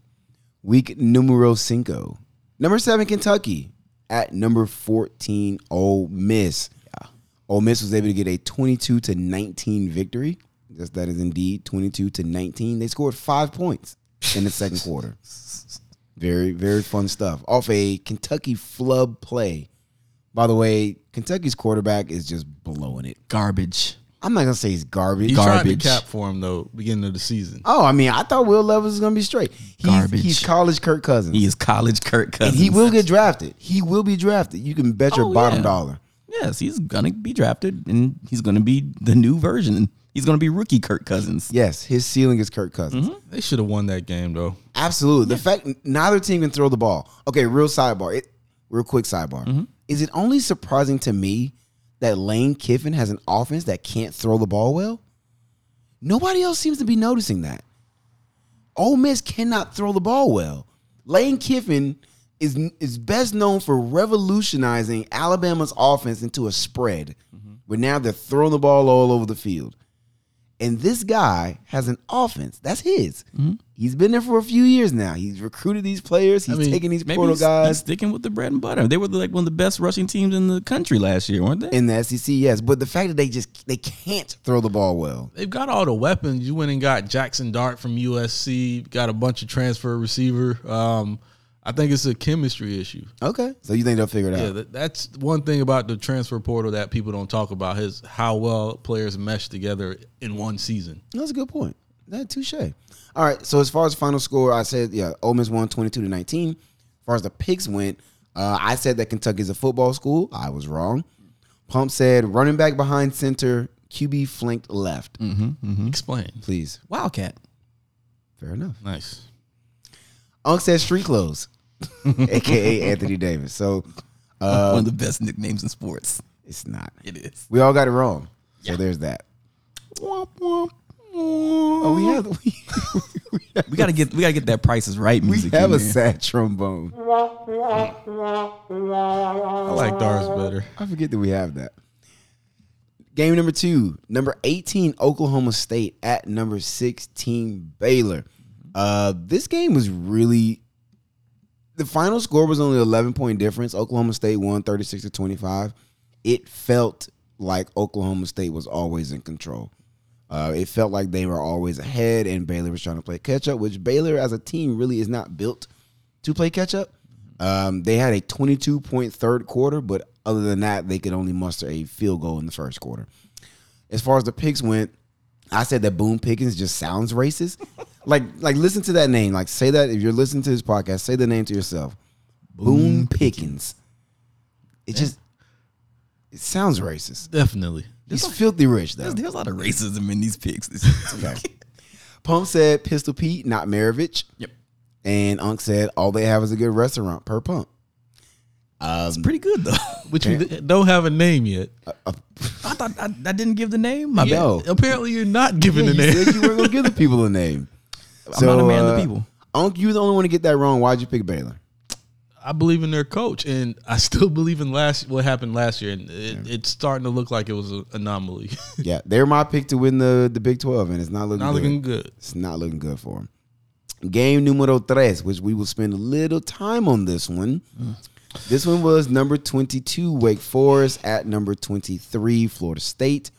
Week numero cinco. Number seven, Kentucky at number fourteen, Ole Miss. Yeah. Ole Miss was able to get a twenty-two to nineteen victory. Yes, that is indeed twenty-two to nineteen. They scored five points in the second quarter. Very, very fun stuff. Off a Kentucky flub play. By the way, Kentucky's quarterback is just blowing it. Garbage. I'm not gonna say he's garbage. You tried to Garbage. cap for him though, beginning of the season. Oh, I mean, I thought Will Levis was gonna be straight. He's, Garbage. He's college Kirk Cousins. He is college Kirk and Cousins. he will get drafted. He will be drafted. You can bet your Oh, bottom yeah. dollar. Yes, he's gonna be drafted, and he's gonna be the new version. He's gonna be rookie Kirk Cousins. Yes, his ceiling is Kirk Cousins. Mm-hmm. They should have won that game though. Absolutely. The fact neither team can throw the ball. Okay, real sidebar. It, real quick sidebar. Mm-hmm. Is it only surprising to me that Lane Kiffin has an offense that can't throw the ball well? Nobody else seems to be noticing that. Ole Miss cannot throw the ball well. Lane Kiffin is is best known for revolutionizing Alabama's offense into a spread, mm-hmm. where now they're throwing the ball all over the field. And this guy has an offense that's his. He's been there for a few years now. He's recruited these players. He's mean, taking these Maybe portal he's, he's guys sticking with the bread and butter. They were like one of the best rushing teams in the country last year, weren't they? in the SEC. Yes, but the fact that they just they can't throw the ball well. They've got all the weapons. You went and got Jackson Dart from USC. Got a bunch of transfer receiver. Um, I think it's a chemistry issue. Okay, so you think they'll figure it Yeah, out? that, that's one thing about the transfer portal that people don't talk about is how well players mesh together in one season. That's a good point. That touche. All right. So as far as final score, I said yeah, Ole Miss won twenty two to nineteen. As far as the picks went, uh, I said that Kentucky's a football school. I was wrong. Pump said running back behind center, QB flanked left. Explain. Please, Wildcat. fair enough. Nice. Unc said street clothes, aka Anthony Davis. So uh, one of the best nicknames in sports. it's not. It is. We all got it wrong. So there's that. Oh, we have we, We gotta get we gotta get that prices right we music. have in a there. sad trombone. I like Dars better. I forget that we have that. Game number two, number 18, Oklahoma State at number 16, Baylor. Uh, this game was really the final score was only 11 point difference. Oklahoma State won 36 to 25. It felt like Oklahoma State was always in control. Uh, it felt like they were always ahead, and Baylor was trying to play catch up, which Baylor as a team really is not built to play catch up. Um, they had a 22 point third quarter, but other than that, they could only muster a field goal in the first quarter. As far as the picks went, I said that Boone Pickens just sounds racist. like, like listen to that name. Like, say that if you're listening to this podcast, say the name to yourself. Boone Pickens. It just it sounds racist. Definitely. He's filthy rich though. There's, there's a lot of racism in these picks. Okay. Pump said Pistol Pete, not Maravich. Yep. And Unc said all they have is a good restaurant per pump. It's um, pretty good though. Which you don't have a name yet. Uh, uh, I thought I, I didn't give the name. My Yeah. bad. Apparently, you're not giving Yeah, the you name. said you weren't gonna give the people a name. I'm not a man of uh, the people. Unc, you were the only one to get that wrong. Why'd you pick Baylor? I believe in their coach, and I still believe in last what happened last year, and it, it's starting to look like it was an anomaly. Yeah, they're my pick to win the, the Big 12, and it's not looking not good. looking good. It's not looking good for them. Game numero tres, which we will spend a little time on this one. Mm. This one was number 22, Wake Forest, at number 23, Florida State.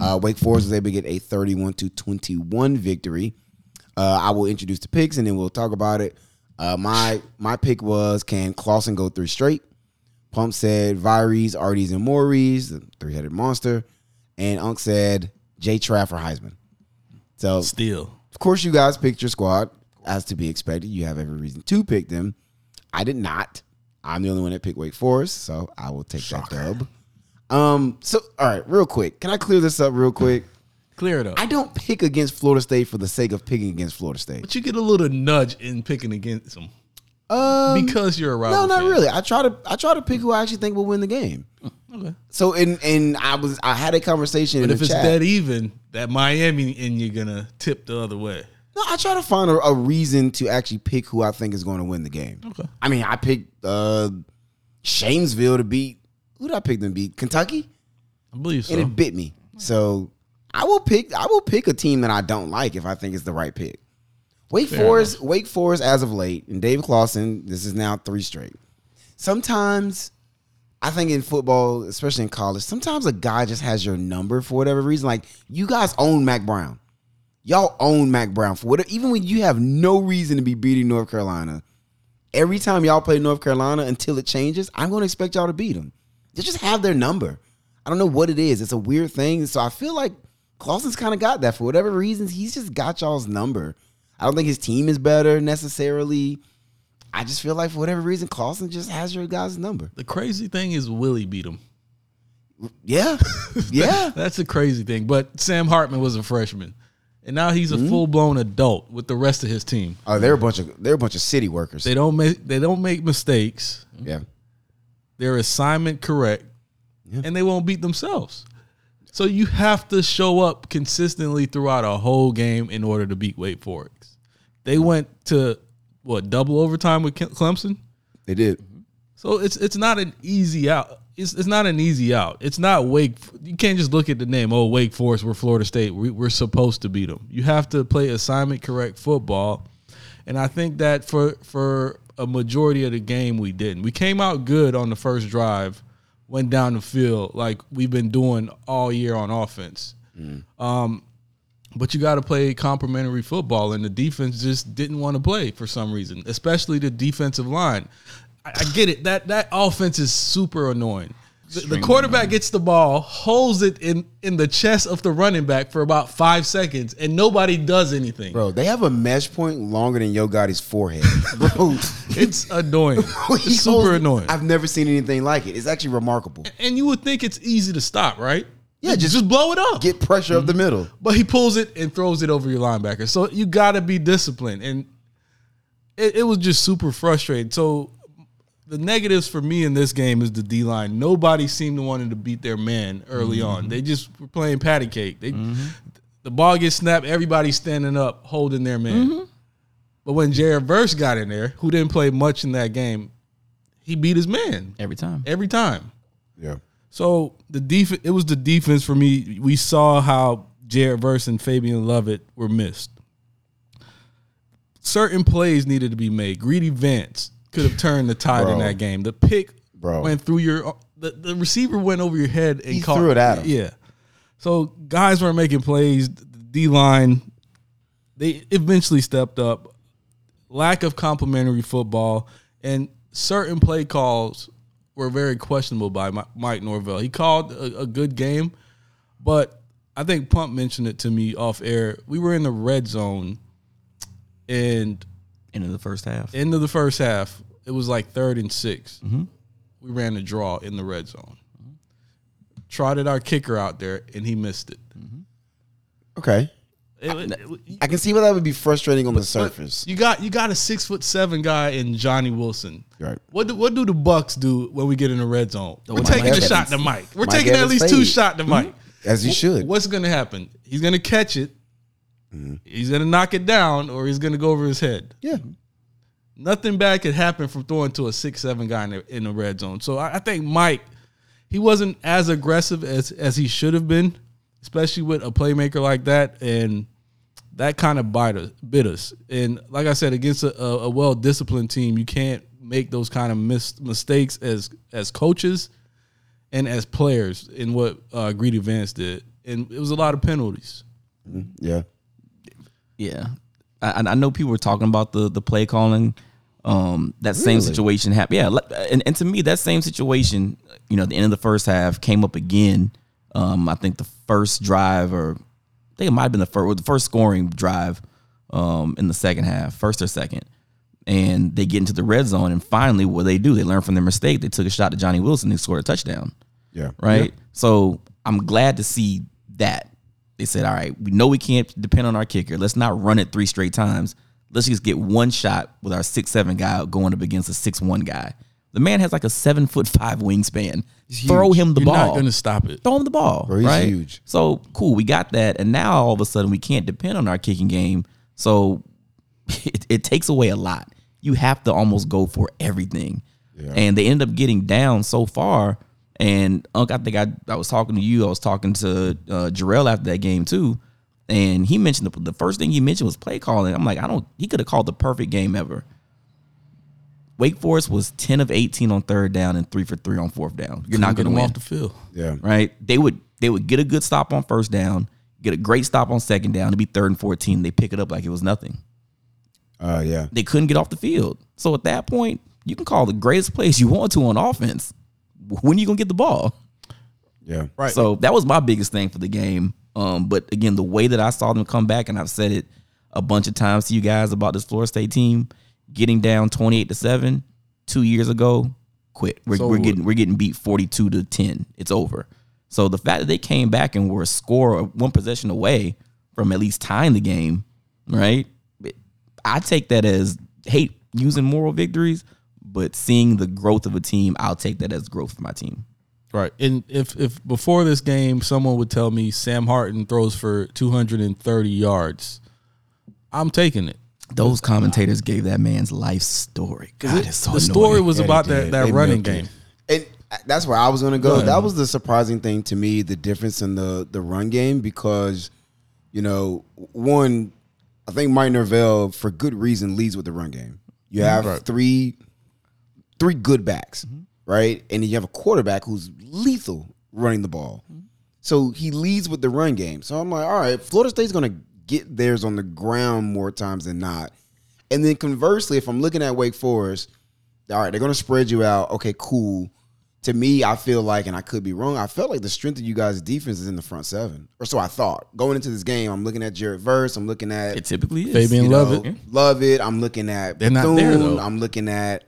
Uh, Wake Forest was able to get a 31 to 21 victory. Uh, I will introduce the picks and then we'll talk about it. Uh, my my pick was can Clawson go three straight? Pump said Vyres, Arties, and Maurice, the three headed monster. And Unc said Jay Traff or Heisman. So Still, of course, you guys picked your squad as to be expected. You have every reason to pick them. I did not. I'm the only one that picked Wake Forest, so I will take that dub. Um, so all right, real quick, can I clear this up real quick? Clear it up. I don't pick against Florida State for the sake of picking against Florida State. but you get a little nudge in picking against them Um, because you're a rival. no, not fan. really. I try to I try to pick who I actually think will win the game. Okay. So and and I was I had a conversation But if it's chat. dead even, that Miami and you're gonna tip the other way. No, I try to find a, a reason to actually pick who I think is going to win the game. Okay. I mean, I picked uh Shamesville to beat. Who did I pick them to beat? Kentucky, I believe so. and it bit me. So I will pick. I will pick a team that I don't like if I think it's the right pick. Wake Forest. Wake Forest, as of late, and David Clawson. This is now three straight. Sometimes. I think in football, especially in college, sometimes a guy just has your number for whatever reason. Like you guys own Mack Brown. Y'all own Mack Brown for whatever. Even when you have no reason to be beating North Carolina, every time y'all play North Carolina until it changes, I'm going to expect y'all to beat them. They just have their number. I don't know what it is. It's a weird thing. So I feel like Clawson's kind of got that for whatever reasons. He's just got y'all's number. I don't think his team is better necessarily. I just feel like for whatever reason, Clausen just has your guys' number. the crazy thing is Willie beat him. Yeah, yeah. That's a crazy thing. But Sam Hartman was a freshman, and now he's a Hmm? full blown adult with the rest of his team. Oh, they're a bunch of they're a bunch of city workers. They don't make they don't make mistakes. yeah. Their assignment correct, and they won't beat themselves. So you have to show up consistently throughout a whole game in order to beat Wake Forest. They went to what double overtime with Clemson. They did. So it's it's not an easy out. It's, it's not an easy out. It's not Wake. You can't just look at the name. Oh, Wake Forest. We're Florida State. We, we're supposed to beat them. You have to play assignment correct football, and I think that for for a majority of the game we didn't. We came out good on the first drive, went down the field like we've been doing all year on offense. Um, but you got to play complementary football, and the defense just didn't want to play for some reason, especially the defensive line. I, I get it that that offense is super annoying. The, the quarterback gets the ball, holds it in in the chest of the running back for about five seconds, and nobody does anything. Bro, they have a mesh point longer than Yo Gotti's forehead. Bro, It's annoying. he It's super annoying. I've never seen anything like it. It's actually remarkable. and you would think it's easy to stop, right? Yeah, just just just blow it up. Get pressure up the mm-hmm. middle. but he pulls it and throws it over your linebacker. So you got to be disciplined, and it, it was just super frustrating. So the negatives for me in this game is the D line. Nobody seemed to wanting to beat their man early mm-hmm. on. They just were playing patty cake. They mm-hmm. the ball gets snapped, everybody's standing up holding their man. Mm-hmm. But when Jared Verse got in there, who didn't play much in that game, he beat his man every time. every time. Yeah. So the def- it was the defense for me. We saw how Jared Verse and Fabian Lovett were missed. Certain plays needed to be made. Greedy Vance could have turned the tide in that game. The pick Bro. went through your the, the receiver went over your head and He caught, threw it at him. Yeah. So guys weren't making plays. The D line they eventually stepped up. Lack of complementary football and certain play calls were very questionable by Mike Norvell. He called a, a good game, but I think Pump mentioned it to me off air. We were in the red zone, and End of the first half. end of the first half, it was like third and 6 mm-hmm. We ran a draw in the red zone. Trotted our kicker out there, and he missed it. Mm-hmm. Okay. It- it- I can see why that would be frustrating on the surface. You got you got a six foot seven guy in Johnny Wilson. Right. What do what do the Bucks do when we get in the red zone? Oh, We're Mike taking a shot to Mike. We're Mike taking at Evans least two shot to mm-hmm. Mike. As you should. What's gonna happen? He's gonna catch it. Mm-hmm. He's gonna knock it down, or he's gonna go over his head. Yeah. Nothing bad could happen from throwing to a six seven guy in the, in the red zone. So I, I think Mike, he wasn't as aggressive as as he should have been, especially with a playmaker like that, and that kind of bite us, bit us. And like I said, against a, a, well disciplined team, you can't make those kind of mis- mistakes as as coaches and as players in what uh, Greedy Vance did. And it was a lot of penalties. Yeah. Yeah, I, I know people were talking about the the play calling. Um, that same situation happened. Yeah, and, and to me, that same situation, you know, the end of the first half came up again. Um, I think the first drive, or I think it might have been the first, the first scoring drive, um, in the second half, first or second. and they get into the red zone, and finally, what they do, they learn from their mistake. They took a shot to Johnny Wilson and scored a touchdown. Yeah. Right. So I'm glad to see that they said, all right, we know we can't depend on our kicker. Let's not run it three straight times. Let's just get one shot with our six seven guy going up against a six one guy. The man has like a seven foot five wingspan. Throw him the ball. You're ball. not going to stop it. Throw him the ball. Bro, he's right? huge. So cool, we got that, and now all of a sudden we can't depend on our kicking game. So it, it takes away a lot. You have to almost go for everything, and they end up getting down so far. And Unc, I think I, I was talking to you. I was talking to uh, Jarrell after that game too, and he mentioned the, the first thing he mentioned was play calling. I'm like, I don't. He could have called the perfect game ever. Wake Forest was 10 of 18 on third down and three for three on fourth down. You're not Get going to win off the field. Yeah. right? They would they would get a good stop on first down, get a great stop on second down to be third and fourteen. They pick it up like it was nothing. Uh, yeah. They couldn't get off the field. So at that point, you can call the greatest plays you want to on offense. When are you gonna get the ball? Yeah. Right. So that was my biggest thing for the game. Um, but again, the way that I saw them come back, and I've said it a bunch of times to you guys about this Florida State team getting down twenty eight to seven two years ago, quit. We're, It's we're getting we're getting beat forty two to ten. It's over. So the fact that they came back and were a score one possession away from at least tying the game, right? I take that as hate using moral victories, but seeing the growth of a team, I'll take that as growth for my team. Right. And if if before this game someone would tell me Sam Hartman throws for 230 yards, I'm taking it. Those commentators gave that man's life story. God, it's so the story was Yeah, about that did. that They running milked it. game. And that's where I was going to go. ahead. That was the surprising thing to me, the difference in the the run game because, you know, one, I think Mike Norvell, for good reason, leads with the run game. You have Right. three three good backs, mm-hmm. right? And then you have a quarterback who's lethal running the ball. Mm-hmm. So he leads with the run game. So I'm like, all right, Florida State's going to get theirs on the ground more times than not. And then conversely, if I'm looking at Wake Forest, all right, they're going to spread you out. Okay, cool. To me, I feel like, and I could be wrong, I felt like the strength of you guys' defense is in the front seven. Or so I thought. Going into this game, I'm looking at Jared Verse. I'm looking at It typically is. Fabian you Lovett. know, Love it. I'm looking at They're not there, though. I'm looking at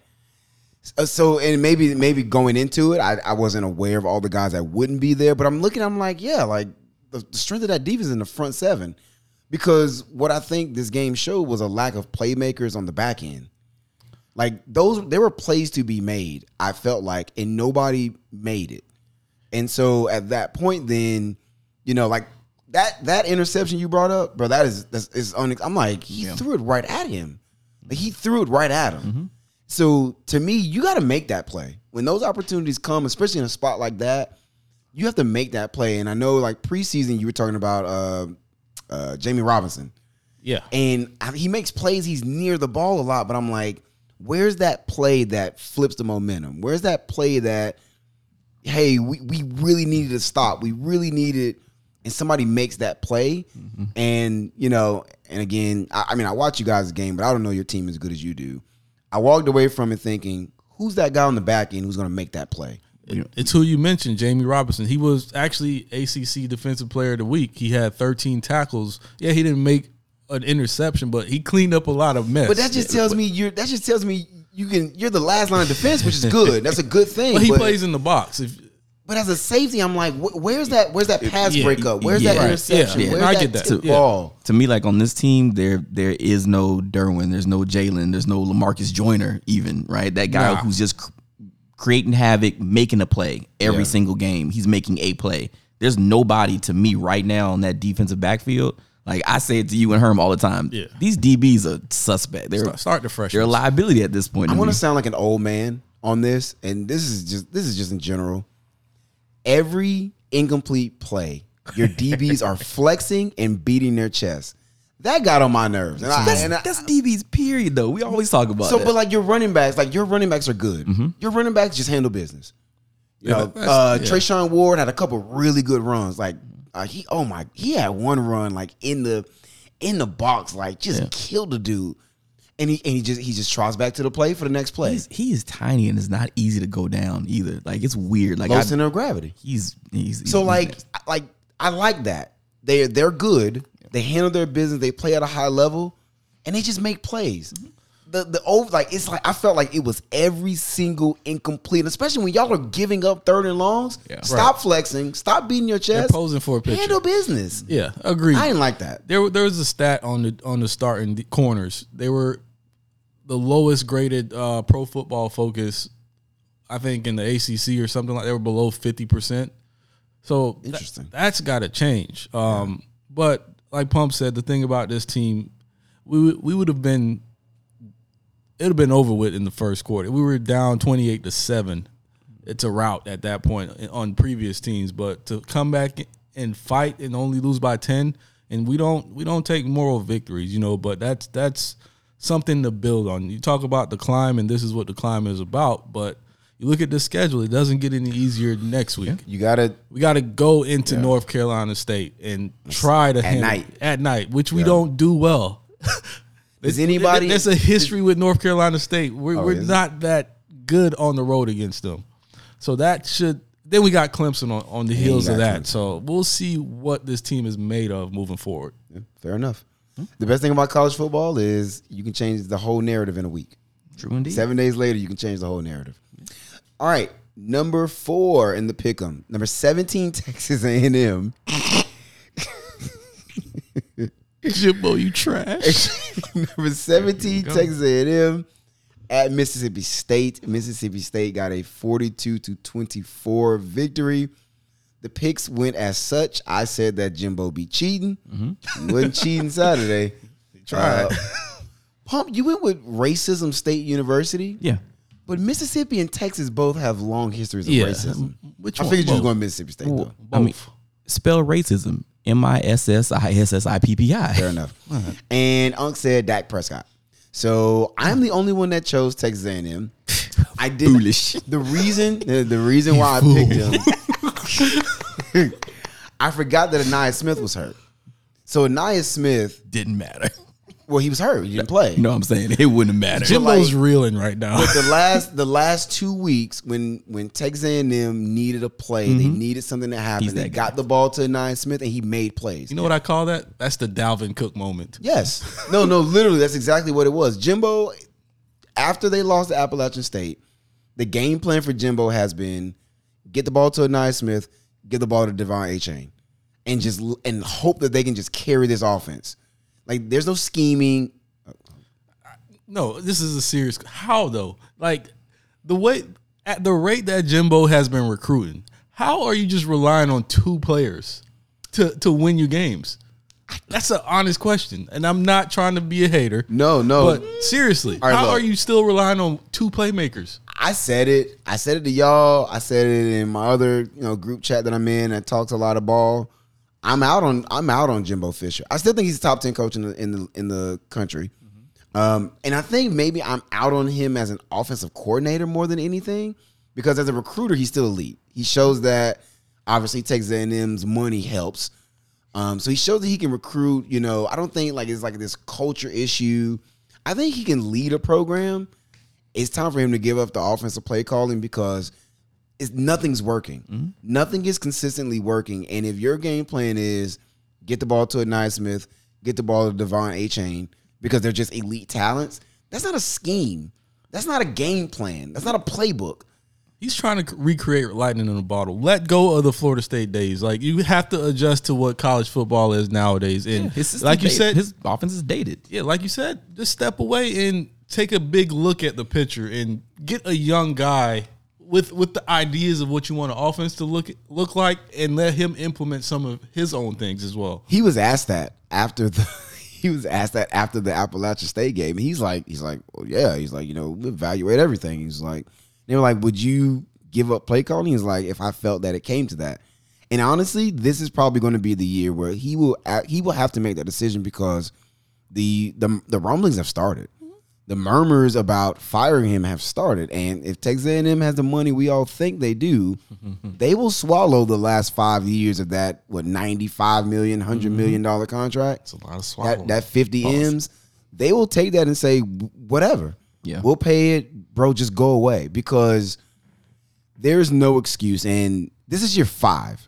Uh, so and maybe maybe going into it, I, I wasn't aware of all the guys that wouldn't be there, but I'm looking, I'm like, yeah, like the, the strength of that defense in the front seven. Because what I think this game showed was a lack of playmakers on the back end. Like those there were plays to be made, I felt like, and nobody made it. And so at that point, then, you know, like that that interception you brought up, bro, that is that's is. I'm like, he threw it right at him. Like he threw it right at him. Mm-hmm. So to me, you got to make that play when those opportunities come, especially in a spot like that. You have to make that play. And I know, like preseason, you were talking about uh, uh, Jamie Robinson, Yeah. and I- he makes plays. He's near the ball a lot, but I'm like, where's that play that flips the momentum? Where's that play that, hey, we, we really needed to stop. We really needed, and somebody makes that play. And, you know, and again, I, I mean, I watch you guys' game, but I don't know your team as good as you do. I walked away from it thinking, who's that guy on the back end who's going to make that play? It's who you mentioned, Jamie Robinson. He was actually ACC Defensive Player of the Week. He had 13 tackles. Yeah, he didn't make an interception, but he cleaned up a lot of mess. But that just tells me you're. That just tells me you can. You're the last line of defense, which is good. That's a good thing. But he but, plays in the box. If But as a safety, I'm like, wh- where's that? Where's that pass yeah, breakup? Where's yeah, that right. interception? Yeah, Where's I that get that. tip Yeah. ball? to me, like on this team, there there is no Derwin, there's no Jalen, there's no Lamarcus Joyner, even right. That guy Nah. who's just cr- creating havoc, making a play every Yeah. single game. He's making a play. There's nobody to me right now on that defensive backfield. Like I say it to you and Herm all the time. Yeah. These DBs are suspect. They're start, start the they're a liability at this point. I want to sound like an old man on this, and this is just this is just in general. Every incomplete play, your DBs are flexing and beating their chest. That got on my nerves. And I, That's, and I- that's DBs. Period. Though we always talk about so, that. but like your running backs, like your running backs are good. Your running backs just handle business. You know, uh, yeah. Treshaun Ward had a couple really good runs. Like uh, he, oh my, he had one run like in the in the box, like just killed the dude. And he and he just he just trots back to the play for the next play. he's, he is tiny and it's not easy to go down either. Like it's weird. Like Low I, center of gravity. he's, he's he's So he's like nasty. like I like that. They they're good. They handle their business. They play at a high level, and they just make plays. Mm-hmm. the the over like it's like I felt like it was every single incomplete, especially when y'all are giving up third and longs. Yeah. Stop flexing. Stop beating your chest. posing for a picture. Handle business. Yeah, agreed. I didn't like that. There, there was a stat on the on the starting d- corners. They were the lowest graded uh, Pro Football Focus, I think, in the ACC or something like. They were below fifty percent. So Interesting. that's got to change. Um, But like Pump said, the thing about this team, we would- we would have been, it would have been over with in the first quarter. We were down twenty eight to seven. It's a rout at that point on previous teams, but to come back and fight and only lose by ten, and we don't we don't take moral victories, you know. But that's that's something to build on. You talk about the climb, and this is what the climb is about. But you look at the schedule; it doesn't get any easier next week. You gotta We got to go into North Carolina State and try to handle- night. at night, which we don't do well. Is anybody- There's a history with North Carolina State. We're, Oh, we're not that good on the road against them, so that should. Then we got Clemson on, on the heels of that. Clemson. So we'll see what this team is made of moving forward. Yeah, fair enough. The best thing about college football is you can change the whole narrative in a week. True indeed. Seven days later, you can change the whole narrative. All right, number four in the pick'em. Number seventeen, Texas A and M. Jimbo, you trash. number seventeen, Texas A and M at Mississippi State. Mississippi State got a forty-two to twenty-four victory. The picks went as such. I said that Jimbo be cheating. He wasn't cheating Saturday. He tried. Uh, Pump, you went with Racism State University. Yeah. But Mississippi and Texas both have long histories of Yeah. racism. Which I one? figured you was going to Mississippi State though. I mean, spell racism. M I S S I S S I P P Fair I. enough. And Unc said Dak Prescott. So I'm the only one that chose Texas A&M. I did Foolish. The reason, the, the reason why I picked him, I forgot that Ainias Smith was hurt. So Ainias Smith, Didn't matter. well, he was hurt. He didn't play. You know what I'm saying? It wouldn't matter. Jimbo's like- reeling right now. But the last the last two weeks when when Texas A&M needed a play, they mm-hmm. needed something to happen. He's They that got the ball to Ainias Smith and he made plays. you know what I call that? That's the Dalvin Cook moment. Yes. No, no, literally, that's exactly what it was. Jimbo, after they lost to Appalachian State, the game plan for Jimbo has been get the ball to a Ainias Smith, get the ball to Devon Achane, and just and hope that they can just carry this offense. Like there's no scheming. No, this is a serious. How though? Like the way at the rate that Jimbo has been recruiting, how are you just relying on two players to to win you games? That's an honest question, and I'm not trying to be a hater. No, no. but seriously, right, how look. are you still relying on two playmakers? I said it. I said it to y'all. I said it in my other, you know, group chat that I'm in that talks a lot of ball. I'm out on I'm out on Jimbo Fisher. I still think he's a top ten coach in the in the in the country. Um, and I think maybe I'm out on him as an offensive coordinator more than anything because as a recruiter he's still elite. He shows that obviously Texas A&M's money helps. Um, so he shows that he can recruit. You know, I don't think like it's like this culture issue. I think he can lead a program it's time for him to give up the offensive play calling because it's nothing's working. Mm-hmm. Nothing is consistently working. And if your game plan is get the ball to Ainias Smith, get the ball to Devon Achane because they're just elite talents, that's not a scheme. That's not a game plan. That's not a playbook. He's trying to recreate lightning in a bottle. Let go of the Florida State days. Like you have to adjust to what college football is nowadays. And His like you dated. said, his offense is dated. yeah, like you said, just step away and take a big look at the picture and get a young guy with with the ideas of what you want an offense to look look like, and let him implement some of his own things as well. He was asked that after the he was asked that after the Appalachian State game. He's like, he's like, well, yeah. He's like, you know, we evaluate everything. He's like, they were like, would you give up play calling? He's like, if I felt that it came to that. And honestly, this is probably going to be the year where he will he will have to make that decision because the the the rumblings have started. The murmurs about firing him have started, and if Texas A&M has the money we all think they do, they will swallow the last five years of that what ninety five million, hundred mm-hmm. million dollar contract. It's a lot of swallowing. That that fifty m's, they will take that and say whatever. Yeah. we'll pay it, bro. Just go away because there's no excuse. And this is year five,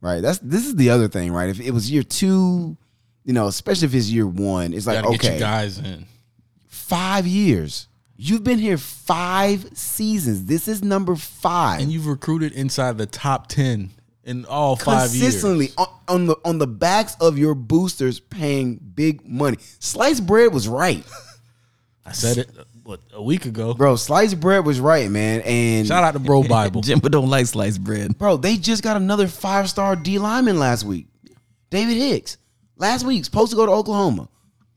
right? That's this is the other thing, right? If it was year two, you know, especially if it's year one, it's like okay, guys in. Five years. You've been here five seasons. This is number five. And you've recruited inside the top ten in all five consistently years. on, on the on the backs of your boosters paying big money. Sliced bread was right, I said it what a week ago. bro. Sliced bread was right, man. And Shout out to Bro Bible. Jimbo don't like sliced bread. bro, they just got another five star D lineman last week, David Hicks. Last week, supposed to go to Oklahoma.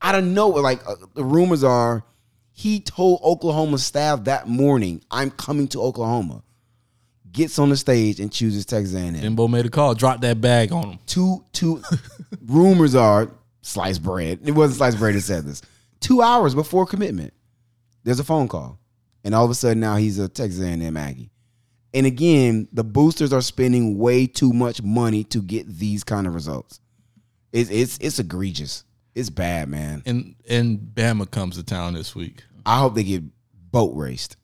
I don't know. Like uh, the rumors are, he told Oklahoma staff that morning, "I'm coming to Oklahoma." Gets on the stage and chooses Texas A&M. Jimbo made a call, dropped that bag on him. two two rumors are sliced bread. It wasn't sliced bread that said this. Two hours before commitment, there's a phone call, and all of a sudden now he's a Texas A&M Aggie. And again, the boosters are spending way too much money to get these kind of results. It's it's it's egregious. It's bad, man. And and Bama comes to town this week. I hope they get boat raced.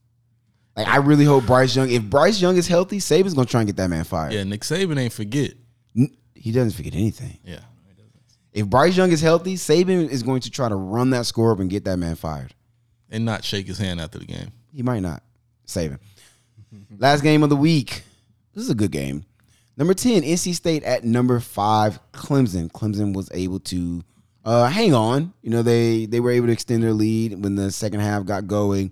Like I really hope Bryce Young. If Bryce Young is healthy, Saban's gonna try and get that man fired. Yeah, Nick Saban ain't forget. N- He doesn't forget anything. Yeah. If Bryce Young is healthy, Saban is going to try to run that score up and get that man fired. And not shake his hand after the game. He might not. Saban. Last game of the week. This is a good game. Number 10, NC State at number five, Clemson. Clemson was able to uh, hang on. You know, they they were able to extend their lead when the second half got going.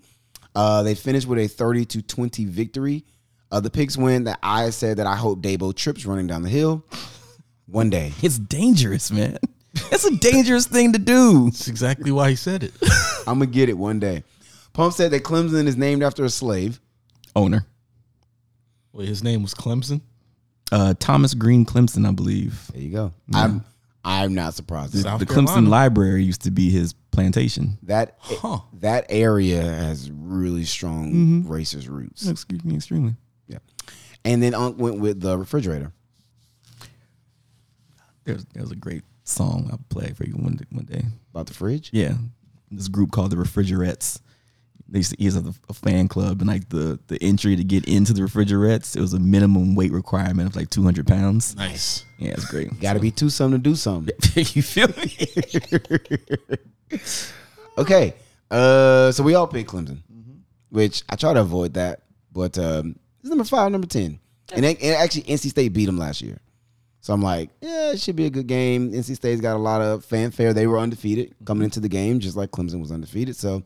Uh, they finished with a 30 to 20 victory. Uh, the Pigs win that I said that I hope Dabo trips running down the hill one day. It's dangerous, man. It's a dangerous thing to do. That's exactly why he said it. I'm going to get it one day. Pump said that Clemson is named after a slave. Owner. Wait, his name was Clemson? Uh, Thomas Green Clemson, I believe. There you go. I'm I'm not surprised. South the Clemson Library used to be his plantation. That Huh. that area has really strong mm-hmm. racist roots. Excuse me, extremely. Yeah. And then Unc went with the refrigerator. There's there's a great song I'll play for you one day, one day. About the fridge? Yeah, this group called the Refrigerettes. They used to, he has a, a fan club, and like the the entry to get into the Refrigerettes, it was a minimum weight requirement of like 200 pounds. Nice. Yeah, it's great. Gotta be two something to do something. you feel me? Okay. Uh so we all picked Clemson. Which I try to avoid that. But um it's number five, number ten. And, it- and actually NC State beat them last year. So I'm like, yeah, it should be a good game. NC State's got a lot of fanfare. They were undefeated coming into the game, just like Clemson was undefeated. So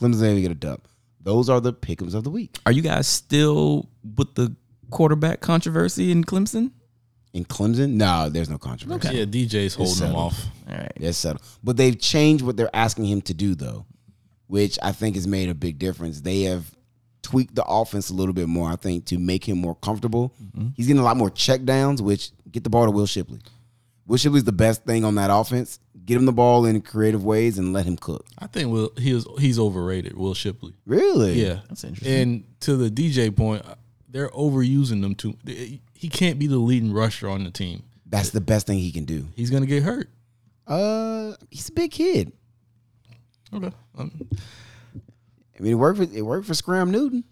Clemson's able to get a dub. Those are the pickums of the week. Are you guys still with the quarterback controversy in Clemson? In Clemson, no, there's no controversy. Okay. Yeah, DJ's holding him settled. off. All right. They're settled. But they've changed what they're asking him to do, though, which I think has made a big difference. They have tweaked the offense a little bit more, I think, to make him more comfortable. Mm-hmm. He's getting a lot more check downs, which get the ball to Will Shipley. Will Shipley's the best thing on that offense. Get him the ball in creative ways and let him cook. I think Will he was he's overrated, Will Shipley. Really? Yeah. That's interesting. And to the DJ point, they're overusing them too. He can't be the leading rusher on the team. That's the best thing he can do. He's gonna get hurt. Uh, he's a big kid. Okay. Um, I mean, it worked for it worked for Scram Newton.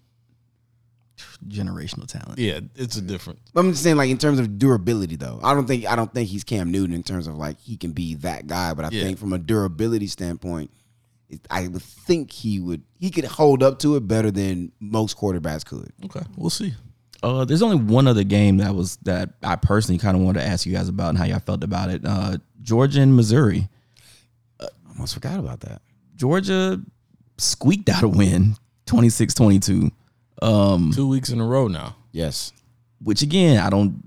Generational talent. yeah, it's a different. I'm just saying, like in terms of durability, though. I don't think I don't think he's Cam Newton in terms of like he can be that guy. But I Yeah. think from a durability standpoint, it, I would think he would he could hold up to it better than most quarterbacks could. Okay, we'll see. Uh, there's only one other game that was that I personally kind of wanted to ask you guys about and how y'all felt about it. Uh, Georgia and Missouri. I almost forgot about that. Georgia squeaked out a win, 26-22. Um, Two weeks in a row now. Yes, which again, I don't.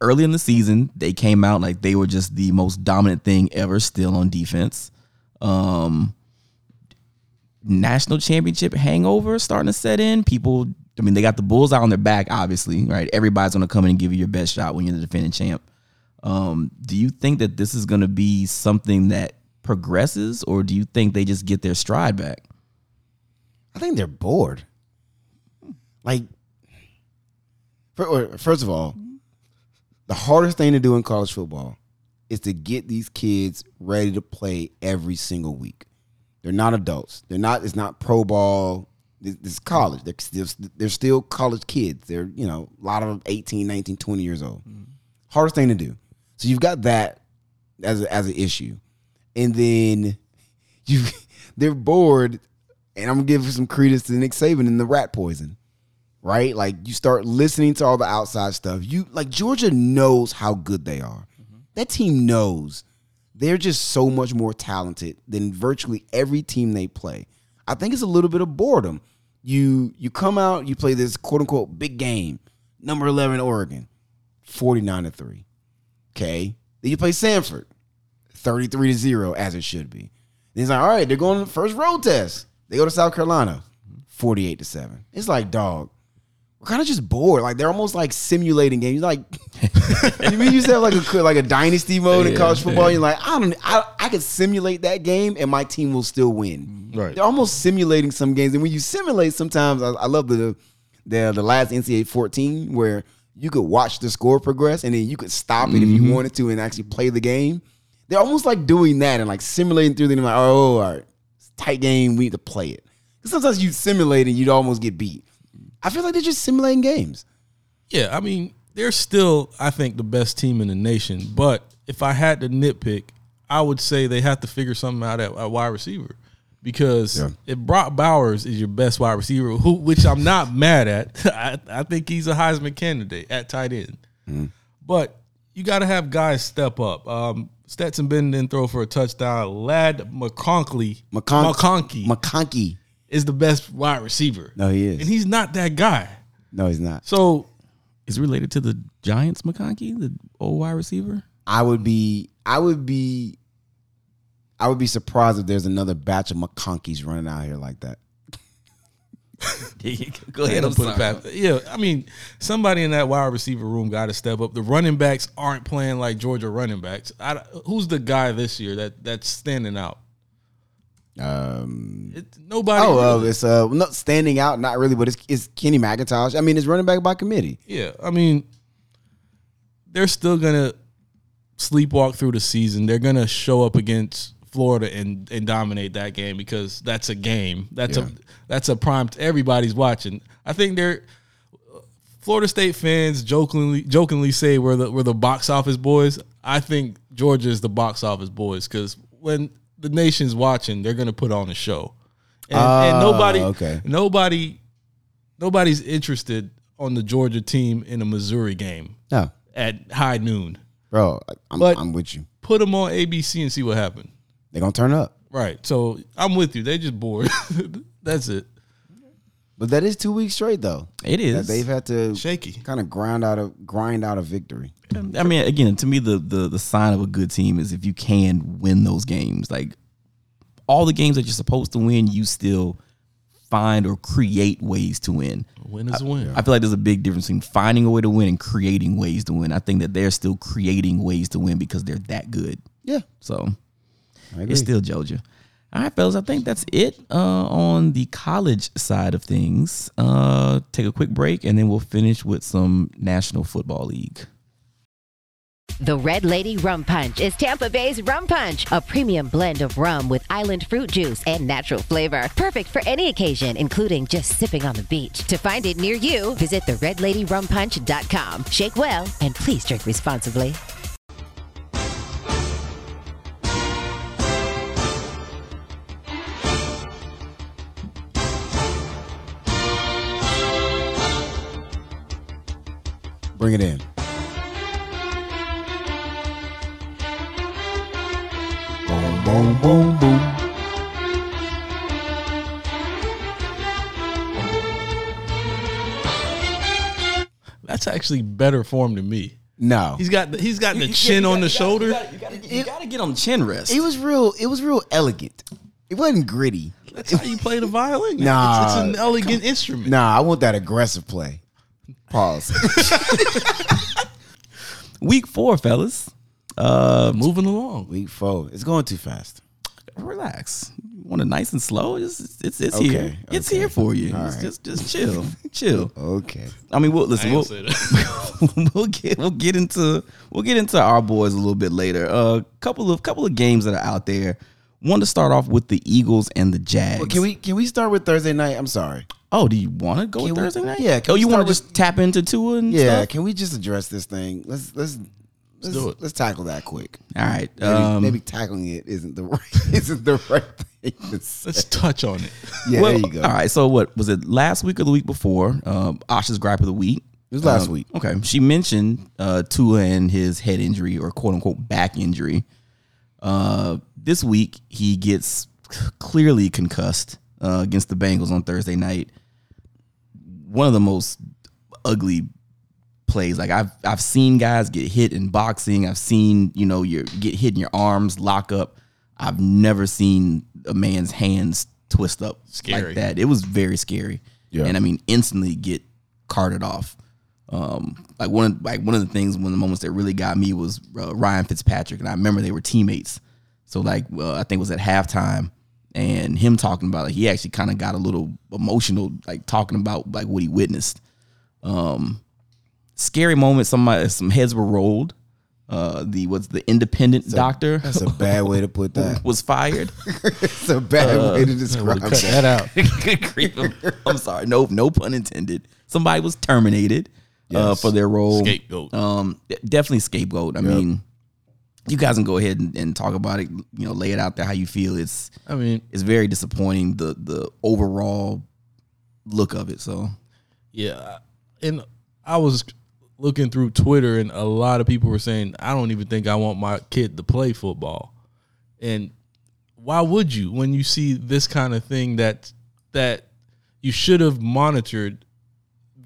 Early in the season, they came out like they were just the most dominant thing ever, still on defense. Um, national championship hangover starting to set in. People, I mean, they got the bulls out on their back, obviously, right? Everybody's going to come in and give you your best shot when you're the defending champ. Um, do you think that this is going to be something that progresses, or do you think they just get their stride back? I think they're bored. Like, first of all, the hardest thing to do in college football is to get these kids ready to play every single week. They're not adults. They're not. It's not pro ball. This, this is college. They're still, they're still college kids. They're you know a lot of them 18, 19, 20 years old. Mm-hmm. Hardest thing to do. So you've got that as a, as an issue, and then you they're bored, and I'm gonna give some credence to Nick Saban and the rat poison. Right? Like you start listening to all the outside stuff. You like Georgia knows how good they are. Mm-hmm. That team knows they're just so much more talented than virtually every team they play. I think it's a little bit of boredom. You you come out, you play this quote unquote big game, number 11 Oregon, 49 to 3. Okay. Then you play Samford, 33 to 0, as it should be. Then it's like, all right, they're going to the first road test. They go to South Carolina, 48 to 7. It's like, dog, we're kind of just bored. Like they're almost like simulating games. Like you mean you have like a like a dynasty mode in college football. You're like, I don't, I, I could simulate that game and my team will still win. Mm-hmm. Right. They're almost simulating some games, and when you simulate, sometimes I, I love the the the last NCAA 14 where you could watch the score progress and then you could stop it if you mm-hmm. wanted to and actually play the game. They're almost like doing that and like simulating through the game. Like, oh, all right, tight game. We need to play it. Because sometimes you simulate and you'd almost get beat. I feel like they're just simulating games. Yeah, I mean, they're still, I think, the best team in the nation. But if I had to nitpick, I would say they have to figure something out at, at wide receiver. Because Yeah. if Brock Bowers is your best wide receiver, who which I'm not mad at, I, I think he's a Heisman candidate at tight end. But you got to have guys step up. Um, Stetson Bennett didn't throw for a touchdown. Ladd McConkey, McCon- McConkey McConkey. is the best wide receiver. No, he is. and he's not that guy. No, he's not. So Is related to the Giants McConkey, the old wide receiver. I would be I would be I would be surprised if there's another batch of McConkeys running out here like that. Go Ain't gonna put it past- Yeah, I mean, somebody in that wide receiver room got to step up. The running backs aren't playing like Georgia running backs. I, who's the guy this year that that's standing out? Um It, nobody. Oh, well, really. it's uh not standing out, not really, but it's, it's Kenny McIntosh. I mean, it's running back by committee. yeah. I mean, they're still gonna sleepwalk through the season. They're gonna show up against Florida and and dominate that game because that's a game. That's Yeah. a that's a prime. Everybody's watching. I think they're. Florida State fans jokingly jokingly say we're the we're the box office boys. I think Georgia is the box office boys because when the nation's watching, they're gonna put on a show, and, and Ah, nobody okay. nobody nobody's interested on the Georgia team in a Missouri game No, at high noon. bro, I'm, I'm with you. Put them on ABC and see what happened. They're gonna turn up, Right. So I'm with you. They just bored. That's it. but that is two weeks straight though. It is. That is. they've had to Shaky. kind of grind out a grind out a victory. I mean, again, to me, the, the the sign of a good team is if you can win those games. Like all the games that you're supposed to win, you still find or create ways to win. Win is a win. I feel like there's a big difference between finding a way to win and creating ways to win. I think that they're still creating ways to win because they're that good. Yeah, So I agree. It's still Georgia. All right, fellas, I think that's it uh, on the college side of things. Uh, take a quick break and then we'll finish with some National Football League. The Red Lady Rum Punch is Tampa Bay's Rum Punch, a premium blend of rum with island fruit juice and natural flavor. Perfect for any occasion, including just sipping on the beach. To find it near you, visit theredladyrumpunch.com. Shake well and please drink responsibly. Bring it in. Boom, boom, boom, boom. That's actually better form than me. No, He's got the, he's got the chin on the shoulder. You gotta, get on the chin rest. it was real. It was real elegant. It wasn't gritty. That's how you play the violin. Nah. it's, it's an elegant instrument. Nah, I want that aggressive play. Pause. Week four, fellas. Uh, Moving along. Week four. It's going too fast. relax. You want it nice and slow? It's it's, it's Okay, here. It's okay. here for you. All Just, right. just just chill, chill. Okay. I mean, we'll I listen. ain't We'll, gonna say that. we'll get we'll get into we'll get into our boys a little bit later. A uh, couple of couple of games that are out there. Want to start off with the Eagles and the Jags. Well, can we can we start with Thursday night? I'm sorry. Oh, do you want to go with we- Thursday night? yeah, can Oh, you want to just tap into Tua and Yeah, stuff? can we just address this thing? Let's let's let's, do it. let's tackle that quick. All right. Maybe, um, maybe tackling it isn't the right isn't the right thing. Let's touch on it. Yeah, well, there you go. All right. So what was it last week or the week before? Um, Asha's gripe of the week. It was last Um, week. Okay. She mentioned uh, Tua and his head injury or quote unquote back injury. Uh, this week he gets clearly concussed uh, against the Bengals on Thursday night. One of the most ugly plays. Like I've I've seen guys get hit in boxing. I've seen you know you get hit in your arms, lock up. I've never seen a man's hands twist up Scary. like that. It was very scary. Yeah. And I mean, instantly get carted off. Um, like one of like one of the things, one of the moments that really got me was uh, Ryan Fitzpatrick, and I remember they were teammates. So like, well, I think it was at halftime, and him talking about like he actually kind of got a little emotional, like talking about like what he witnessed. Um, scary moment. Somebody, some heads were rolled. Uh, the what's the independent doctor That's a bad way to put that. was fired. It's a bad way to describe Cut that. that out. I'm sorry. No, no pun intended. Somebody was terminated uh, for their role. Scapegoat. Um, definitely scapegoat. I mean, you guys can go ahead and, and talk about it. You know, lay it out there how you feel. It's I mean, it's very disappointing. The the overall look of it. So Yeah, and I was looking through Twitter, and a lot of people were saying, "I don't even think I want my kid to play football." And why would you when you see this kind of thing that that you should have monitored,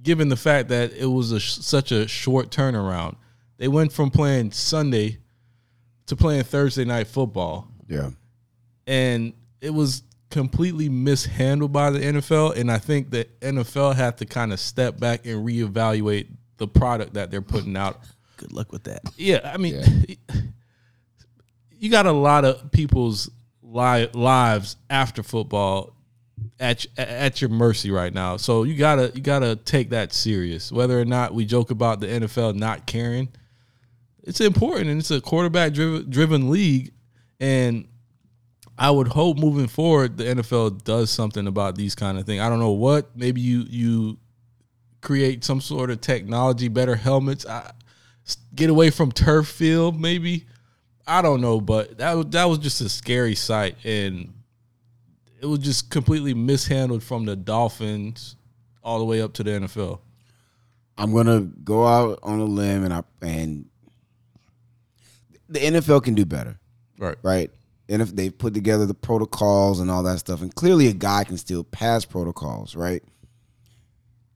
given the fact that it was a sh- such a short turnaround? They went from playing Sunday to playing Thursday night football Yeah. and it was completely mishandled by the NFL. And I think the NFL had to kind of step back and reevaluate the product that they're putting out. good luck with that. Yeah, I mean, you got a lot of people's li- lives after football at at your mercy right now. So you gotta you gotta take that serious. Whether or not we joke about the NFL not caring, it's important, and it's a quarterback driven driven league, and I would hope moving forward the NFL does something about these kind of things. I don't know what. Maybe you you create some sort of technology, better helmets. I, get away from turf field, maybe. I don't know, but that that was just a scary sight, and it was just completely mishandled from the Dolphins all the way up to the NFL. I'm gonna go out on a limb and I and the NFL can do better, Right. right? And if they've put together the protocols and all that stuff, and clearly a guy can still pass protocols, right?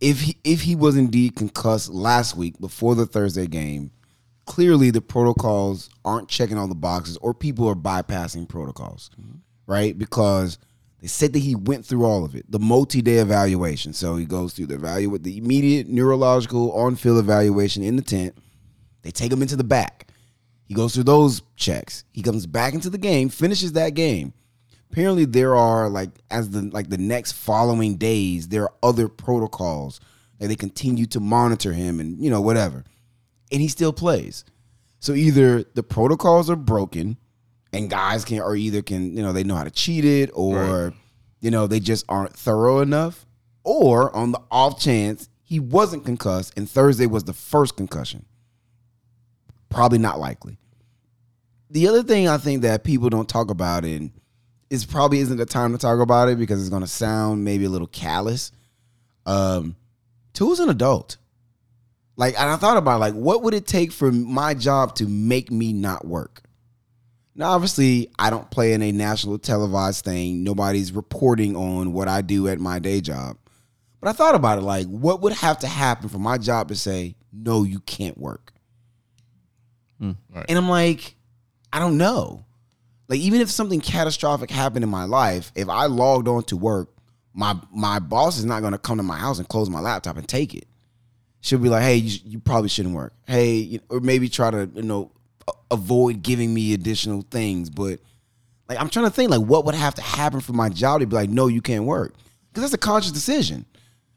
If he if he was indeed concussed last week before the Thursday game, clearly the protocols aren't checking all the boxes, or people are bypassing protocols, mm-hmm. right? Because they said that he went through all of it, the multi-day evaluation. So he goes through the evaluate the immediate neurological on-field evaluation in the tent. They take him into the back. He goes through those checks. He comes back into the game, finishes that game. Apparently, there are like as the like the next following days, there are other protocols that they continue to monitor him and you know whatever, and he still plays. So either the protocols are broken, and guys can or either can you know they know how to cheat it, or you know they just aren't thorough enough, or on the off chance he wasn't concussed and Thursday was the first concussion probably not likely. The other thing I think that people don't talk about and is probably isn't the time to talk about it because it's going to sound maybe a little callous. Um, Tua's an adult. Like, and I thought about like, what would it take for my job to make me not work? Now, obviously, I don't play in a national televised thing. Nobody's reporting on what I do at my day job. But I thought about it like, what would have to happen for my job to say, no, you can't work? Hmm, and I'm like, I don't know. Like even if something catastrophic happened in my life, if I logged on to work, my my boss is not going to come to my house and close my laptop and take it. She'll be like, "Hey, you, you probably shouldn't work." Hey, you or maybe try to you know avoid giving me additional things. But like I'm trying to think like what would have to happen for my job to be like, "No, you can't work," because that's a conscious decision.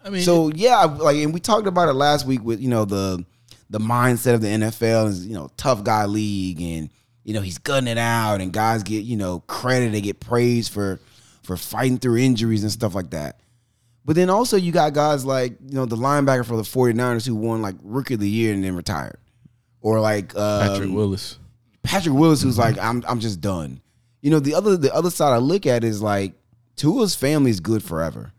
I mean, So yeah, like, and we talked about it last week with you know the the mindset of the NFL is you know tough guy league, and you know he's gutting it out, and guys get you know credit, they get praised for for fighting through injuries and stuff like that. But then also you got guys like you know the linebacker for the 49ers who won like rookie of the year and then retired, or like um, Patrick Willis. Patrick Willis, who's like, I'm I'm just done. You know, the other the other side I look at is like Tua's family is good forever.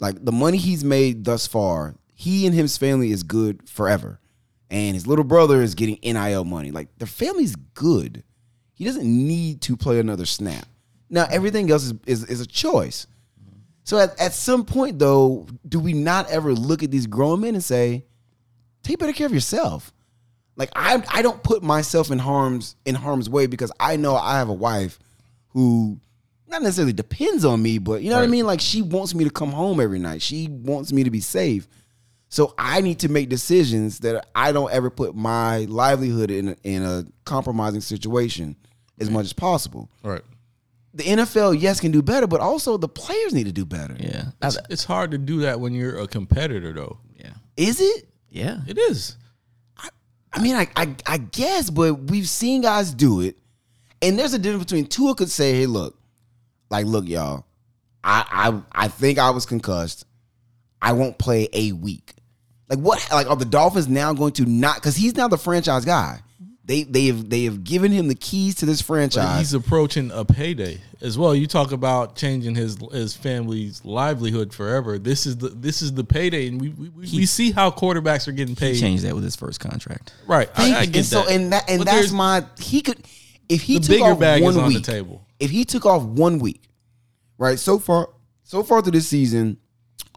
Like the money he's made thus far, he and his family is good forever. And his little brother is getting NIL money. Like their family's good. He doesn't need to play another snap. Now everything else is is, is a choice. So at, at some point though, do we not ever look at these grown men and say, take better care of yourself? Like I I don't put myself in harm's in harm's way because I know I have a wife who not necessarily depends on me, but you know what I mean? Like she wants me to come home every night. She wants me to be safe. So I need to make decisions that I don't ever put my livelihood in a, in a compromising situation as much as possible. Right. The NFL, yes, can do better, but also the players need to do better. Yeah. It's, it's hard to do that when you're a competitor, though. yeah. Is it? Yeah. It is. I mean, I, I I guess, but we've seen guys do it, and there's a difference between Tua could say, "Hey, look, like, look, y'all, I I I think I was concussed. I won't play a week." Like, what? Like, are the Dolphins now going to not? Because he's now the franchise guy. They they have they have given him the keys to this But franchise. he's approaching a payday as well. You talk about changing his his family's livelihood forever. This is the this is the payday, and we we, we, we see how quarterbacks are getting paid. Changed that with his first contract. Right, I, I get and so that. and that and But that's my he could if he The took bigger off bag one is on the week, table. If he took off one week, right? So far, so far through this season,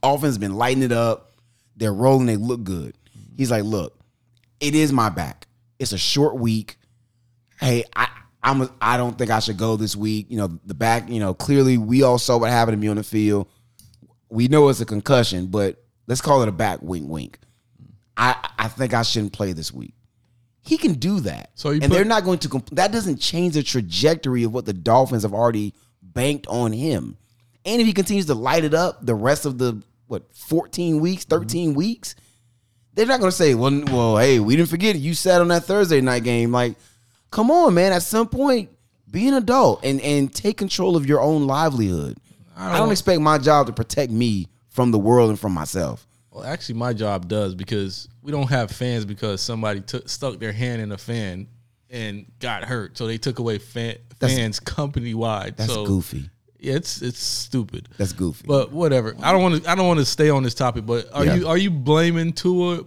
offense has been lighting it up. They're rolling. They look good. He's like, look, it is my back. It's a short week. Hey, I. I'm a, I don't think I should go this week. You know, the back, you know, clearly we all saw what happened to me on the field. We know it's a concussion, but let's call it a back wink wink. I I think I shouldn't play this week. He can do that. So you and put- they're not going to. Comp- that doesn't change the trajectory of what the Dolphins have already banked on him. And if he continues to light it up the rest of the what 14 weeks, 13 weeks, they're not going to say, "Well, well, hey, we didn't forget it. You sat on that Thursday night game." Like, come on, man. At some point, be an adult and and take control of your own livelihood. I don't, expect my job to protect me from the world and from myself. Well, actually, my job does because we don't have fans because somebody took stuck their hand in a fan and got hurt, so they took away fan, fans company wide. That's so, goofy. Yeah, it's it's stupid. That's goofy. But whatever. I don't want to. I don't want to stay on this topic. But are Yeah. you are you blaming Tua?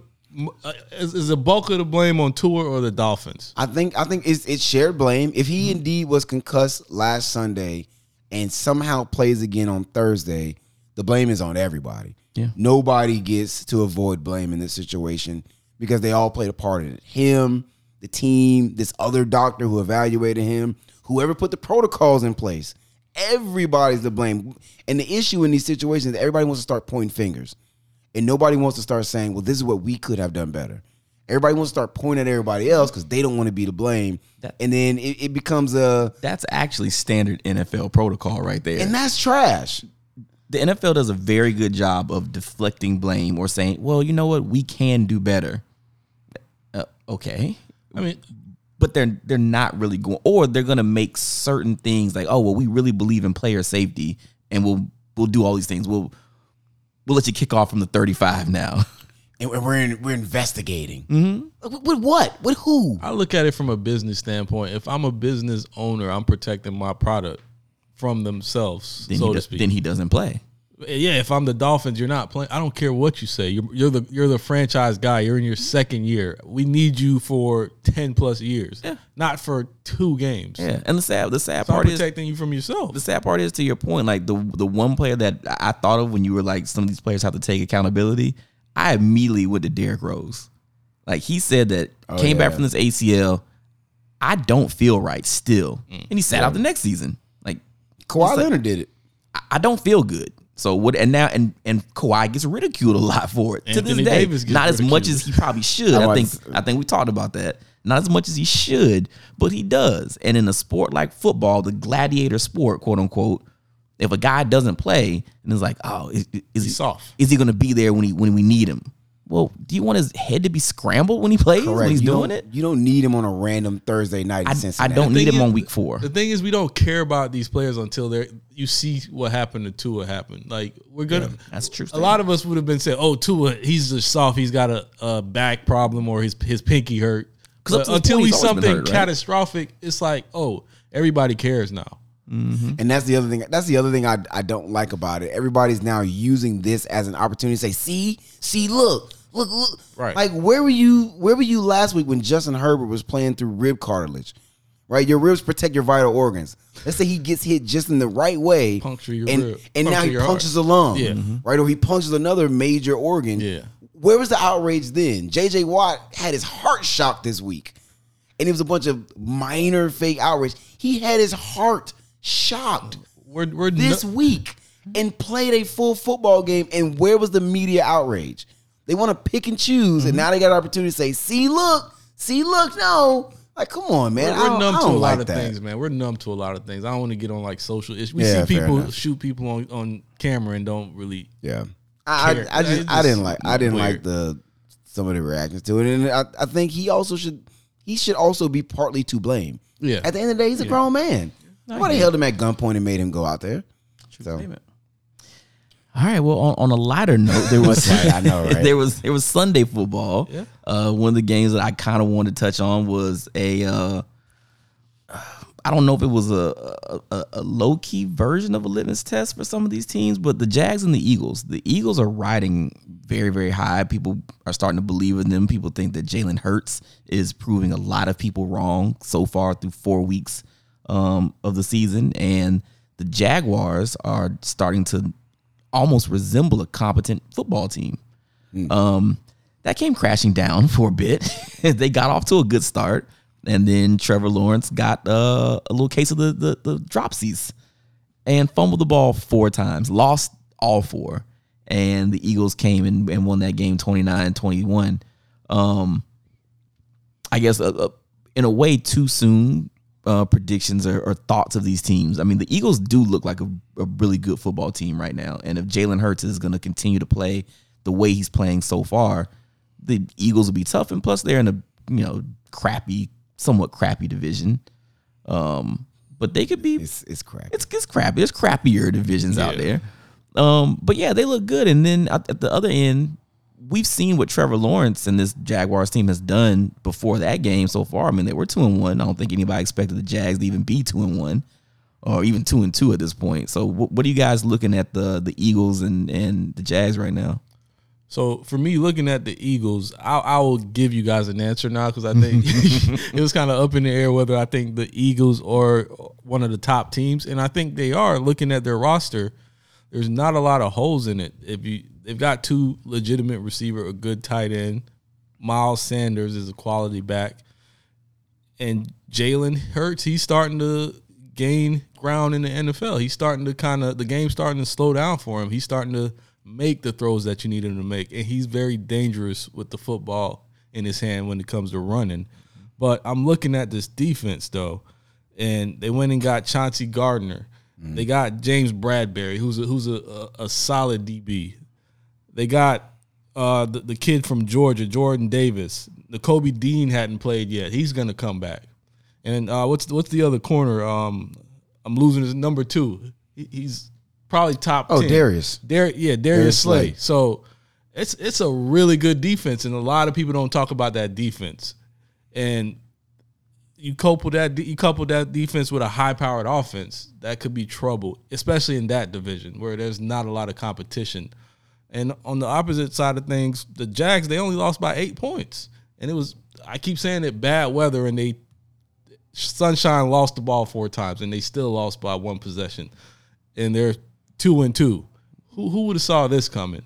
Uh, Is, is the bulk of the blame on Tua or the Dolphins? I think I think it's it's shared blame. If he indeed was concussed last Sunday and somehow plays again on Thursday, the blame is on everybody. Yeah. Nobody gets to avoid blame in this situation because they all played a part in it. Him, the team, this other doctor who evaluated him, whoever put the protocols in place. Everybody's to blame. And the issue in these situations, is everybody wants to start pointing fingers. And nobody wants to start saying, well, this is what we could have done better. Everybody wants to start pointing at everybody else because they don't want to be to blame. That- and then it, it becomes a, That's actually standard NFL protocol right there. and that's trash. the NFL does a very good job of deflecting blame or saying, "Well, you know what, we can do better." Uh, okay, I mean, but they're they're not really going, or they're going to make certain things like, "Oh, well, we really believe in player safety, and we'll we'll do all these things. We'll we'll let you kick off from the thirty-five now." And we're we're, in, we're investigating. Mm-hmm. With, with what? With who? I look at it from a business standpoint. If I'm a business owner, I'm protecting my product from themselves, Then, so he, to speak. then he doesn't play. Yeah, if I'm the Dolphins, you're not playing. I don't care what you say. You're, you're the you're the franchise guy. You're in your second year. We need you for ten plus years, Yeah. not for two games. Yeah, and the sad the sad So I'm part is protecting you from yourself. the sad part is to your point, like the the one player that I thought of when you were like some of these players have to take accountability. I immediately went to Derrick Rose. Like he said that oh, came back from this ACL. I don't feel right still, mm. and he sat out the next season. Like Kawhi like- Leonard did it. I- I don't feel good. So what? And now and and Kawhi gets ridiculed a lot for it to this day. Davis gets Not as much as he probably should. I I think I think we talked about that. Not as much as he should, but he does. And in a sport like football, the gladiator sport, quote unquote, if a guy doesn't play and it's like, oh, is, is he soft. Is he going to be there when he when we need him? Well, do you want his head to be scrambled when he plays when he's you doing don't, it? You don't need him on a random Thursday night I, I don't need him is- on week four. The thing is, we don't care about these players until they are you see what happened to Tua happen. Like we're gonna. That's true. A lot of us would have been saying, "Oh, Tua, he's just soft. He's got a, a back problem or his his pinky hurt." 'Cause up But to this until point, he's something hurt, right? catastrophic, it's like, oh, everybody cares now. And that's the other thing. That's the other thing I, I don't like about it. Everybody's now using this as an opportunity to say, "See, see, look, look, look." Right. Like where were you? Where were you last week when Justin Herbert was playing through rib cartilage? Right, your ribs protect your vital organs. Let's say he gets hit just in the right way, Puncture your and rib. and now he your heart. a lung, Yeah. Mhm. right, or he punctures another major organ. Yeah. Where was the outrage then? J.J. Watt had his heart shocked this week, and it was a bunch of minor fake outrage. He had his heart shocked We're we're this no- week and played a full football game. And where was the media outrage? They want to pick and choose, Mm-hmm. and now they got an opportunity to say, "See, look, see, look." No, like, come on, man. We're, we're numb to a don't lot of that. things, man. We're numb to a lot of things. I don't want to get on like social issues. We Yeah, see people shoot people on, on camera and don't really. Yeah, I. I, I just, I didn't like, I didn't like the some of the reactions to it, and I, I think he also should, he should also be partly to blame. Yeah. At the end of the day, he's a grown man. Nobody held him at gunpoint and made him go out there. So All right. Well, on, on a lighter note, there was Right, I know, right? there was there was Sunday football. Yeah. Uh, one of the games that I kind of wanted to touch on was a. Uh, I don't know if it was a, a, a, a low key version of a litmus test for some of these teams, but the Jags and the Eagles, the Eagles are riding very, very high. People are starting to believe in them. People think that Jalen Hurts is proving a lot of people wrong so far through four weeks um, of the season. And the Jaguars are starting to almost resemble a competent football team. Um, that came crashing down for a bit. they got off to a good start, and then Trevor Lawrence got uh, a little case of the, the the dropsies and fumbled the ball four times, lost all four, and the Eagles came and, and won that game 29-21. Um, I guess uh, uh, in a way too soon uh, predictions or, or thoughts of these teams. I mean, the Eagles do look like a, a really good football team right now, and if Jalen Hurts is going to continue to play the way he's playing so far, the Eagles will be tough. And plus, they're in a you know crappy, somewhat crappy division. Um, but they could be it's it's crap. it's it's crappy. There's crappier divisions out there. Um, but yeah, they look good. And then at the other end, we've seen what Trevor Lawrence and this Jaguars team has done before that game so far. I mean, they were two and one. I don't think anybody expected the Jags to even be two and one, or even two and two at this point. So, what, what are you guys looking at the the Eagles and and the Jags right now? So for me, looking at the Eagles, I, I will give you guys an answer now because I think it was kind of up in the air whether I think the Eagles are one of the top teams, and I think they are. Looking at their roster, there's not a lot of holes in it. If you they've got two legitimate receiver, a good tight end. Miles Sanders is a quality back, and Jalen Hurts. He's starting to gain ground in the NFL. He's starting to kind of the game's starting to slow down for him. He's starting to make the throws that you need him to make, and he's very dangerous with the football in his hand when it comes to running. But I'm looking at this defense though, and they went and got Chauncey Gardner. Mm. They got James Bradberry, who's a, who's a, a, a solid DB. They got uh, the, the kid from Georgia, Jordan Davis. The Kobe Dean hadn't played yet. He's gonna come back. And uh, what's what's the other corner? Um, I'm losing his number two. He, he's probably top. Oh, 10. Darius. Dar- yeah, Darius, Darius Slay. Slay. So it's it's a really good defense, and a lot of people don't talk about that defense. And you couple that you couple that defense with a high powered offense, that could be trouble, especially in that division where there's not a lot of competition. And on the opposite side of things, the Jags they only lost by eight points, and it was I keep saying it bad weather, and they Sunshine lost the ball four times, and they still lost by one possession, and they're two and two. Who who would have saw this coming?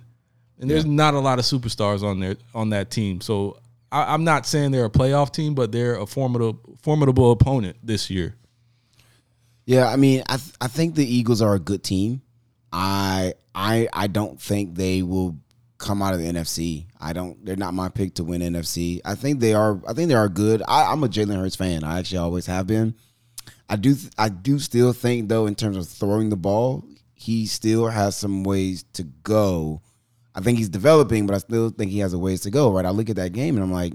And there's not a lot of superstars on there on that team, so I, I'm not saying they're a playoff team, but they're a formidable formidable opponent this year. Yeah, I mean, I th- I think the Eagles are a good team. I I I don't think they will come out of the NFC. I don't. They're not my pick to win NFC. I think they are. I think they are good. I, I'm a Jalen Hurts fan. I actually always have been. I do. I do still think though, in terms of throwing the ball, he still has some ways to go. I think he's developing, but I still think he has a ways to go. Right? I look at that game and I'm like,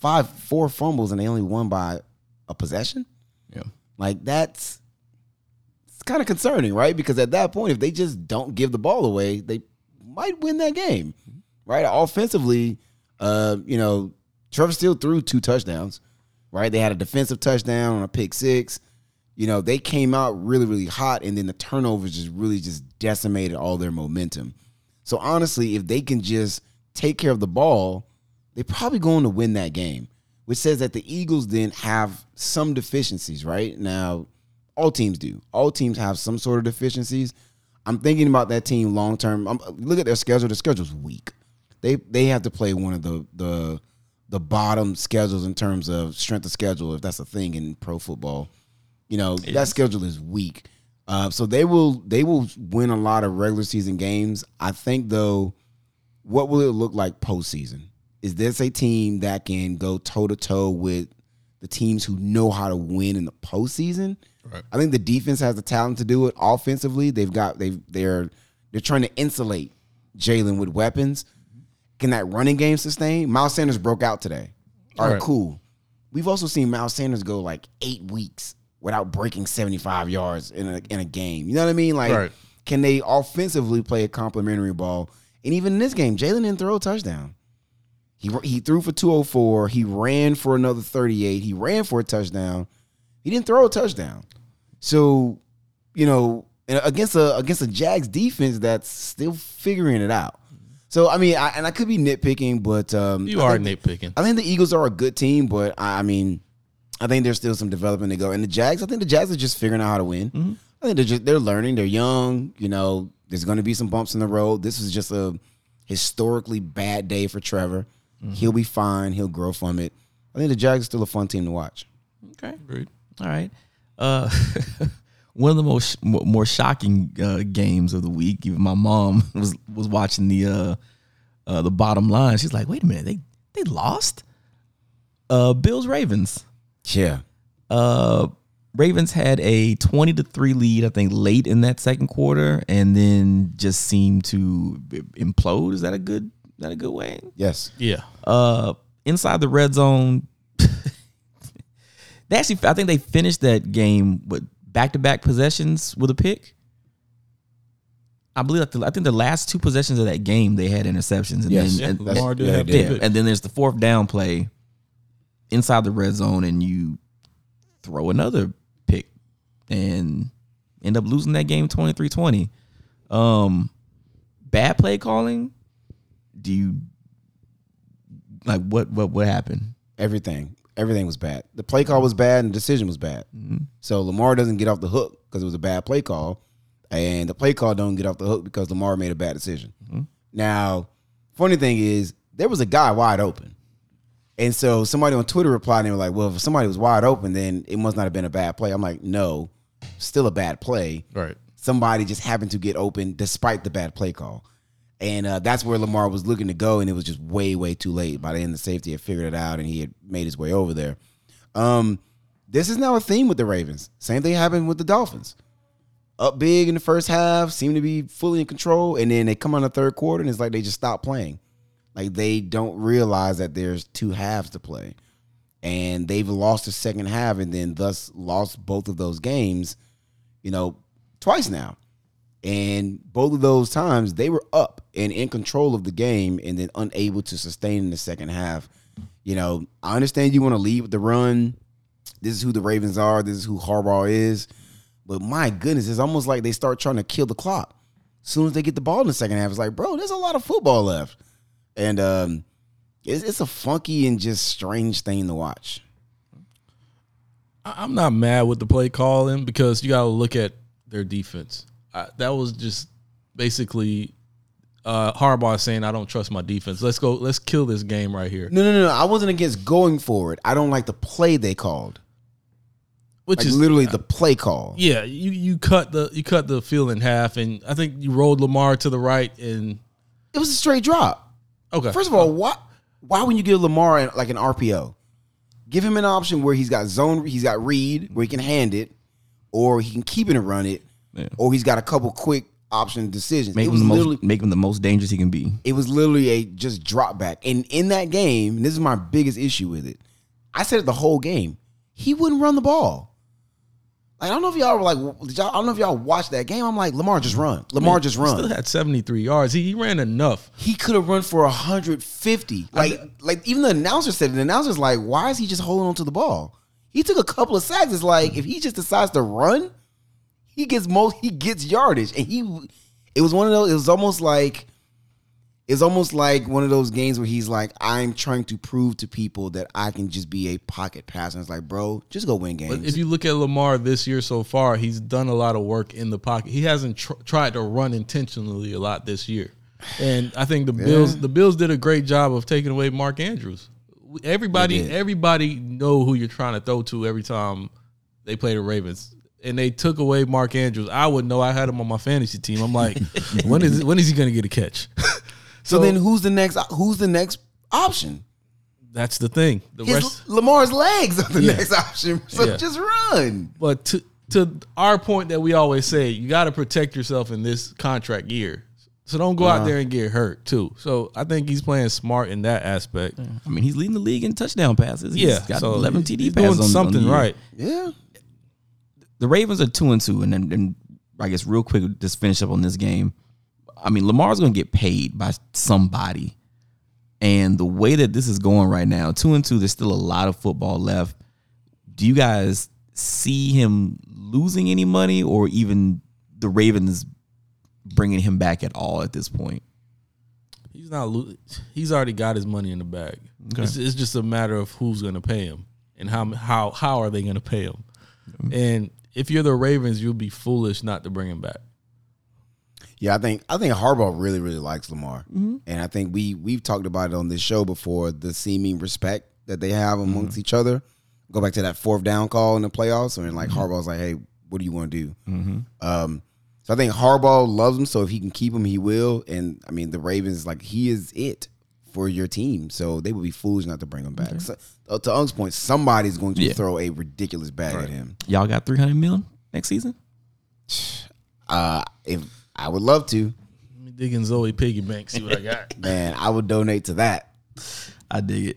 five, four fumbles, and they only won by a possession. Yeah. Like that's kind of concerning, right? Because at that point, if they just don't give the ball away, they might win that game, right? Offensively, uh, you know, Trevor still threw two touchdowns, right? They had a defensive touchdown on a pick six. You know, they came out really, really hot, and then the turnovers just really just decimated all their momentum. So honestly, if they can just take care of the ball, they're probably going to win that game. Which says that the Eagles then have some deficiencies, right? Now, all teams do. All teams have some sort of deficiencies. I'm thinking about that team long term. Look at their schedule. The schedule's weak. They they have to play one of the the the bottom schedules in terms of strength of schedule, if that's a thing in pro football. You know that schedule is weak, uh, so they will they will win a lot of regular season games. I think though, what will it look like postseason? Is this a team that can go toe to toe with the teams who know how to win in the postseason? Right. I think the defense has the talent to do it. Offensively, they've got they they're they're trying to insulate Jalen with weapons. Can that running game sustain? Miles Sanders broke out today. All right, Right. cool. We've also seen Miles Sanders go like eight weeks without breaking 75 yards in a in a game. You know what I mean? Like, Right. can they offensively play a complimentary ball? And even in this game, Jalen didn't throw a touchdown. He he threw for 204. He ran for another 38. He ran for a touchdown. He didn't throw a touchdown. So, you know, against a against a Jags defense that's still figuring it out. So I mean, I, and I could be nitpicking, but um, You I are think- nitpicking. I think the Eagles are a good team, but I I mean, I think there's still some development to go. And the Jags, I think the Jags are just figuring out how to win. Mm-hmm. I think they're just they're learning. They're young. You know, there's going to be some bumps in the road. This is just a historically bad day for Trevor. Mm-hmm. He'll be fine. He'll grow from it. I think the Jags are still a fun team to watch. Okay. Agreed. All right. Uh, one of the most more shocking uh, games of the week. Even my mom was was watching the uh, uh, the bottom line. She's like, "Wait a minute, they they lost." Uh, Bills Ravens. Yeah. Uh, Ravens had a twenty to three lead, I think, late in that second quarter, and then just seemed to implode. Is that a good? Is that a good way? Yes. Yeah. uh inside the red zone they actually i think they finished that game with back-to-back possessions with a pick. I believe that the, i think the last two possessions of that game they had interceptions and Yes. then Yeah, and, yeah, yeah, and then there's the fourth down play inside the red zone and you throw another pick and end up losing that game 23-20 um bad play calling? Do you like what what what happened? Everything. Everything was bad. The play call was bad and the decision was bad. Mm-hmm. So Lamar doesn't get off the hook because it was a bad play call, and the play call don't get off the hook because Lamar made a bad decision. Mm-hmm. Now, funny thing is, there was a guy wide open, and so somebody on Twitter replied and they were like, "Well, if somebody was wide open, then it must not have been a bad play." I'm like, "No, still a bad play." Right. somebody just happened to get open despite the bad play call. And uh, that's where Lamar was looking to go, and it was just way, way too late. By the end, the safety had figured it out, and he had made his way over there. Um, this is now a theme with the Ravens. Same thing happened with the Dolphins. Up big in the first half, seem to be fully in control, and then they come on the third quarter, and it's like they just stop playing. Like they don't realize that there's two halves to play, and they've lost the second half, and then thus lost both of those games. You know, twice now. And both of those times they were up and in control of the game and then unable to sustain in the second half. You know, I understand you want to lead with the run. This is who the Ravens are. This is who Harbaugh is. But my goodness, it's almost like they start trying to kill the clock. As soon as they get the ball in the second half, it's like, bro, there's a lot of football left. And um, it's, it's a funky and just strange thing to watch. I'm not mad with the play calling because you got to look at their defense. I, that was just basically uh, Harbaugh saying, "I don't trust my defense. Let's go. Let's kill this game right here." No, no, no. I wasn't against going for it. I don't like the play they called. Which Like is literally the play call. yeah. You you cut the you cut the field in half, and I think you rolled Lamar to the right. And It was a straight drop. okay, First of all, why why would you give Lamar an- like an RPO? Give him an option where he's got zone, he's got read where he can hand it, or he can keep it and run it, Yeah. or he's got a couple quick option decisions. make it him the most make him the most dangerous he can be it was literally a just drop back. And in that game, and this is my biggest issue with it. I said it the whole game. He wouldn't run the ball. Like, I don't know if y'all were like, did y'all, I don't know if y'all watched that game. I'm like, Lamar just run. Lamar just run. He. Still had 73 yards. He, he ran enough. he could have run for 150. Like, like even the announcer said, it. the announcer's like, why is he just holding on to the ball? He took a couple of sacks. It's like if he just decides to run, he gets most he gets yardage. And he it was one of those, it was almost like it's almost like one of those games where he's like, I'm trying to prove to people that I can just be a pocket passer. And it's like, bro, just go win games. But if you look at Lamar this year so far, he's done a lot of work in the pocket. He hasn't tr- tried to run intentionally a lot this year, and I think the Bills the Bills did a great job of taking away Mark Andrews. Everybody everybody know who you're trying to throw to every time they play the Ravens. And they took away Mark Andrews. I would know. I had him on my fantasy team. I'm like, when is when is he going to get a catch? so, then who's the next who's the next option? That's the thing. The His, rest, Lamar's legs are the Yeah. next option. So Yeah. just run. But to to our point that we always say, you got to protect yourself in this contract year. So don't go out uh-huh. there and get hurt too. So I think he's playing smart in that aspect. I mean, he's leading the league in touchdown passes. He's Yeah, got so 11 TD he's passes. doing on- on the something year. right. Yeah. The Ravens are two and two, and then and I guess real quick, just finish up on this game. I mean, Lamar's going to get paid by somebody, and the way that this is going right now, two and two, there's still a lot of football left. Do you guys see him losing any money, or even the Ravens bringing him back at all at this point? He's not. lo- He's already got his money in the bag. It's, it's just a matter of who's going to pay him and how how how are they going to pay him. And if you're the Ravens, you'll be foolish not to bring him back. Yeah, I think I think Harbaugh really really likes Lamar, mm-hmm. and I think we we've talked about it on this show before. The seeming respect that they have mm-hmm. amongst each other. Go back to that fourth down call in the playoffs, and like mm-hmm. Harbaugh's like, "Hey, what do you want to do?" Um, so I think Harbaugh loves him. So if he can keep him, he will. And I mean, the Ravens like he is it for your team, so they would be foolish not to bring him back. So, uh, to Unk's point, somebody's going to Yeah. throw a ridiculous bag at him. Y'all got 300 million next season? Uh, if I would love to, Let me dig in Zoe piggy bank, see what I got. man, I would donate to that. I dig it.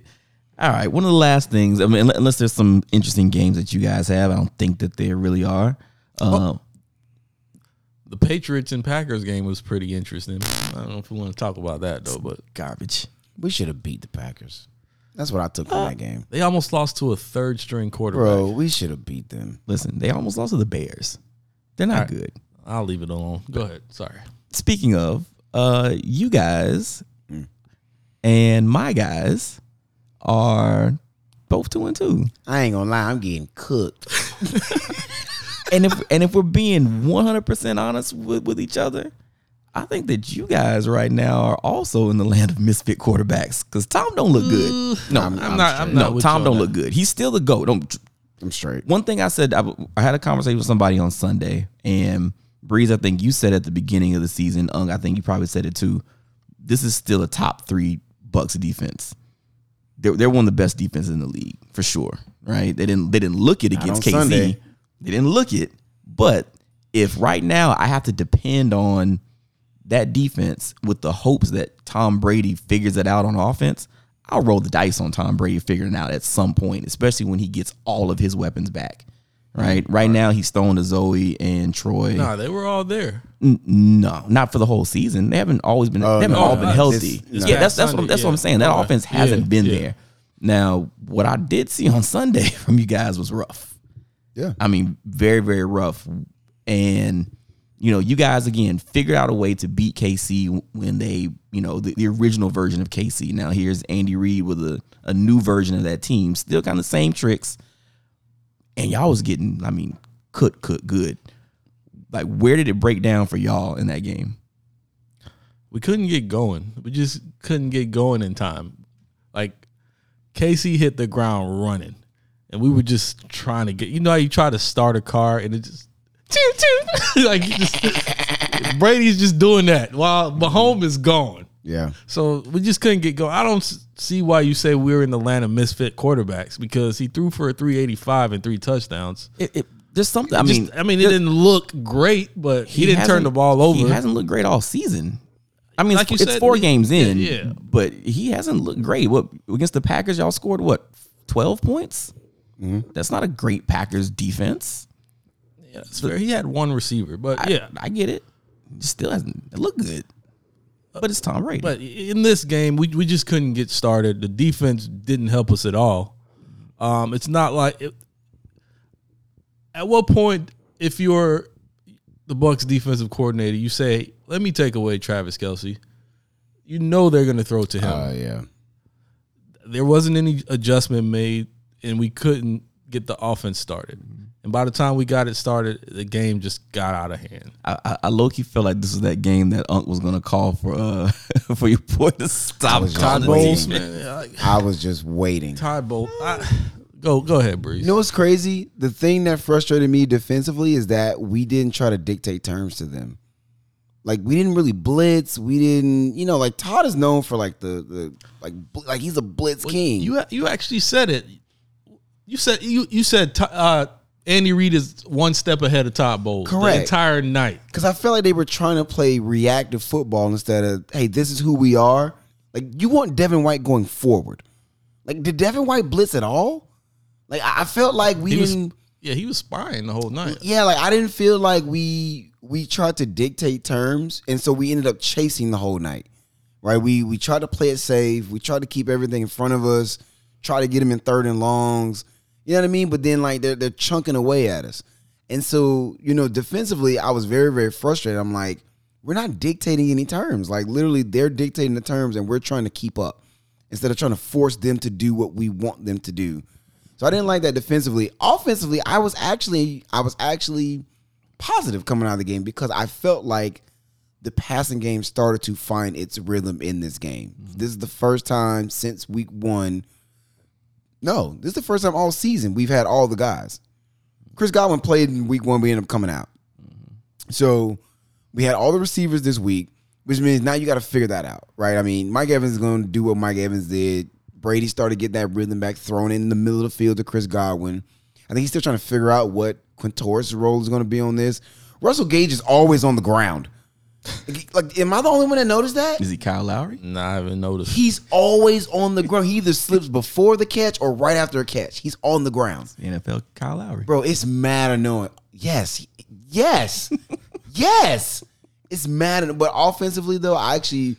All right. One of the last things, I mean, unless there's some interesting games that you guys have, I don't think that there really are. Um, The Patriots and Packers game was pretty interesting. I don't know if we want to talk about that though, but garbage. We should have beat the Packers. That's what I took from that game. they almost lost to a third string quarterback. Bro, we should have beat them. Listen, they almost lost to the Bears. They're not good. I'll leave it alone. Go ahead. Sorry. Speaking of, uh, you guys and my guys are both two and two. I ain't gonna lie, I'm getting cooked. And if and if we're being one hundred percent honest with, with each other, I think that you guys right now are also in the land of misfit quarterbacks because Tom don't look good. No, I'm- I'm, I'm not. I'm no, Tom don't on look good. He's still the goat. Don't I'm straight. one thing I said, I, I had a conversation with somebody on Sunday, and Breeze, I think you said at the beginning of the season, Ung, I think you probably said it too. This is still a top three Bucks defense. They're, they're one of the best defenses in the league for sure, right? They didn't they didn't look it against KC. Sunday. They didn't look it, but if right now I have to depend on that defense with the hopes that Tom Brady figures it out on offense, I'll roll the dice on Tom Brady figuring it out at some point, especially when he gets all of his weapons back. Right, right now he's throwing to Zoe and Troy. Nah, they were all there. N- no, not for the whole season. They haven't always been. Oh, they haven't no. all No, been this- healthy. this yeah, that's past that's what Sunday, that's what I'm saying. That Okay. offense hasn't Yeah, been yeah. there. Now, what I did see on Sunday from you guys was rough. Yeah. I mean, very, very rough. And, you know, you guys, again, figured out a way to beat KC when they, you know, the, the original version of KC. Now, here's Andy Reid with a, a new version of that team. Still kind of the same tricks. And y'all was getting, I mean, cooked, cooked good. Like, where did it break down for y'all in that game? We couldn't get going. We just couldn't get going in time. Like KC hit the ground running, and we were just trying to get. You know how you try to start a car and it just. Choo, choo. like just, Brady's just doing that while Mahomes is gone. Yeah. So we just couldn't get going. I don't see why you say we're in the land of misfit quarterbacks because he threw for a 385 and three touchdowns. It, it, there's something, I I mean, mean, I mean, it didn't look great, but he, didn't turn the ball over. He hasn't looked great all season. I mean, Like it's, you it's said, four we- games in, yeah, yeah. but he hasn't looked great. What against the Packers? Y'all scored what? Twelve points. Mm-hmm. That's not a great Packers defense. Yeah, that's fair. He had one receiver, but I, yeah. I get it. Still hasn't it looked good, but it's Tom Brady. But in this game, we we just couldn't get started. The defense didn't help us at all. Um, it's not like it, at what point if you're the Bucks defensive coordinator, you say, "Let me take away Travis Kelce." You know they're going to throw to him. Oh yeah. there wasn't any adjustment made, and we couldn't get the offense started. And by the time we got it started, the game just got out of hand. I, I, I low key felt like this was that game that Unc was gonna call for uh for your boy to stop was Todd. Bowles, man. I was just waiting. Todd Bowles. Go go ahead, Breeze. You know what's crazy? The thing that frustrated me defensively is that we didn't try to dictate terms to them. Like we didn't really blitz. We didn't, you know, like Todd is known for like the the like bl- like he's a blitz king. You you actually said it. You said you you said T- uh, Andy Reid is one step ahead of Todd Bowles the Correct. entire night. Because I felt like they were trying to play reactive football instead of, hey, this is who we are. Like, you want Devin White going forward. Like, did Devin White blitz at all? Like, I I felt like we He didn't. yeah he was spying the whole night. yeah, like I didn't feel like we we tried to dictate terms, and so we ended up chasing the whole night. Right? We we tried to play it safe. We tried to keep everything in front of us. Try to get him in third and longs. You know what I mean? But then like they're they're chunking away at us, and so you know defensively, I was very very frustrated. I'm like, we're not dictating any terms. Like literally, they're dictating the terms, and we're trying to keep up instead of trying to force them to do what we want them to do. So I didn't like that defensively. Offensively, I was actually I was actually positive coming out of the game because I felt like the passing game started to find its rhythm in this game. Mm-hmm. This is the first time since week one. No, this is the first time all season we've had all the guys. Chris Godwin played in week one. We ended up coming out. So we had all the receivers this week, which means now you got to figure that out, right? I mean, Mike Evans is going to do what Mike Evans did. Brady started to get that rhythm back, thrown in the middle of the field to Chris Godwin. I think he's still trying to figure out what Quintor's role is going to be on this. Russell Gage is always on the ground. Like, like, am I the only one that noticed that? Is he Kyle Lowry? Nah, I haven't noticed. He's always on the ground. He either slips before the catch or right after a catch. He's on the ground. NFL Kyle Lowry. Bro, it's mad annoying. Yes. Yes. yes. It's mad. anno- But offensively, though, I actually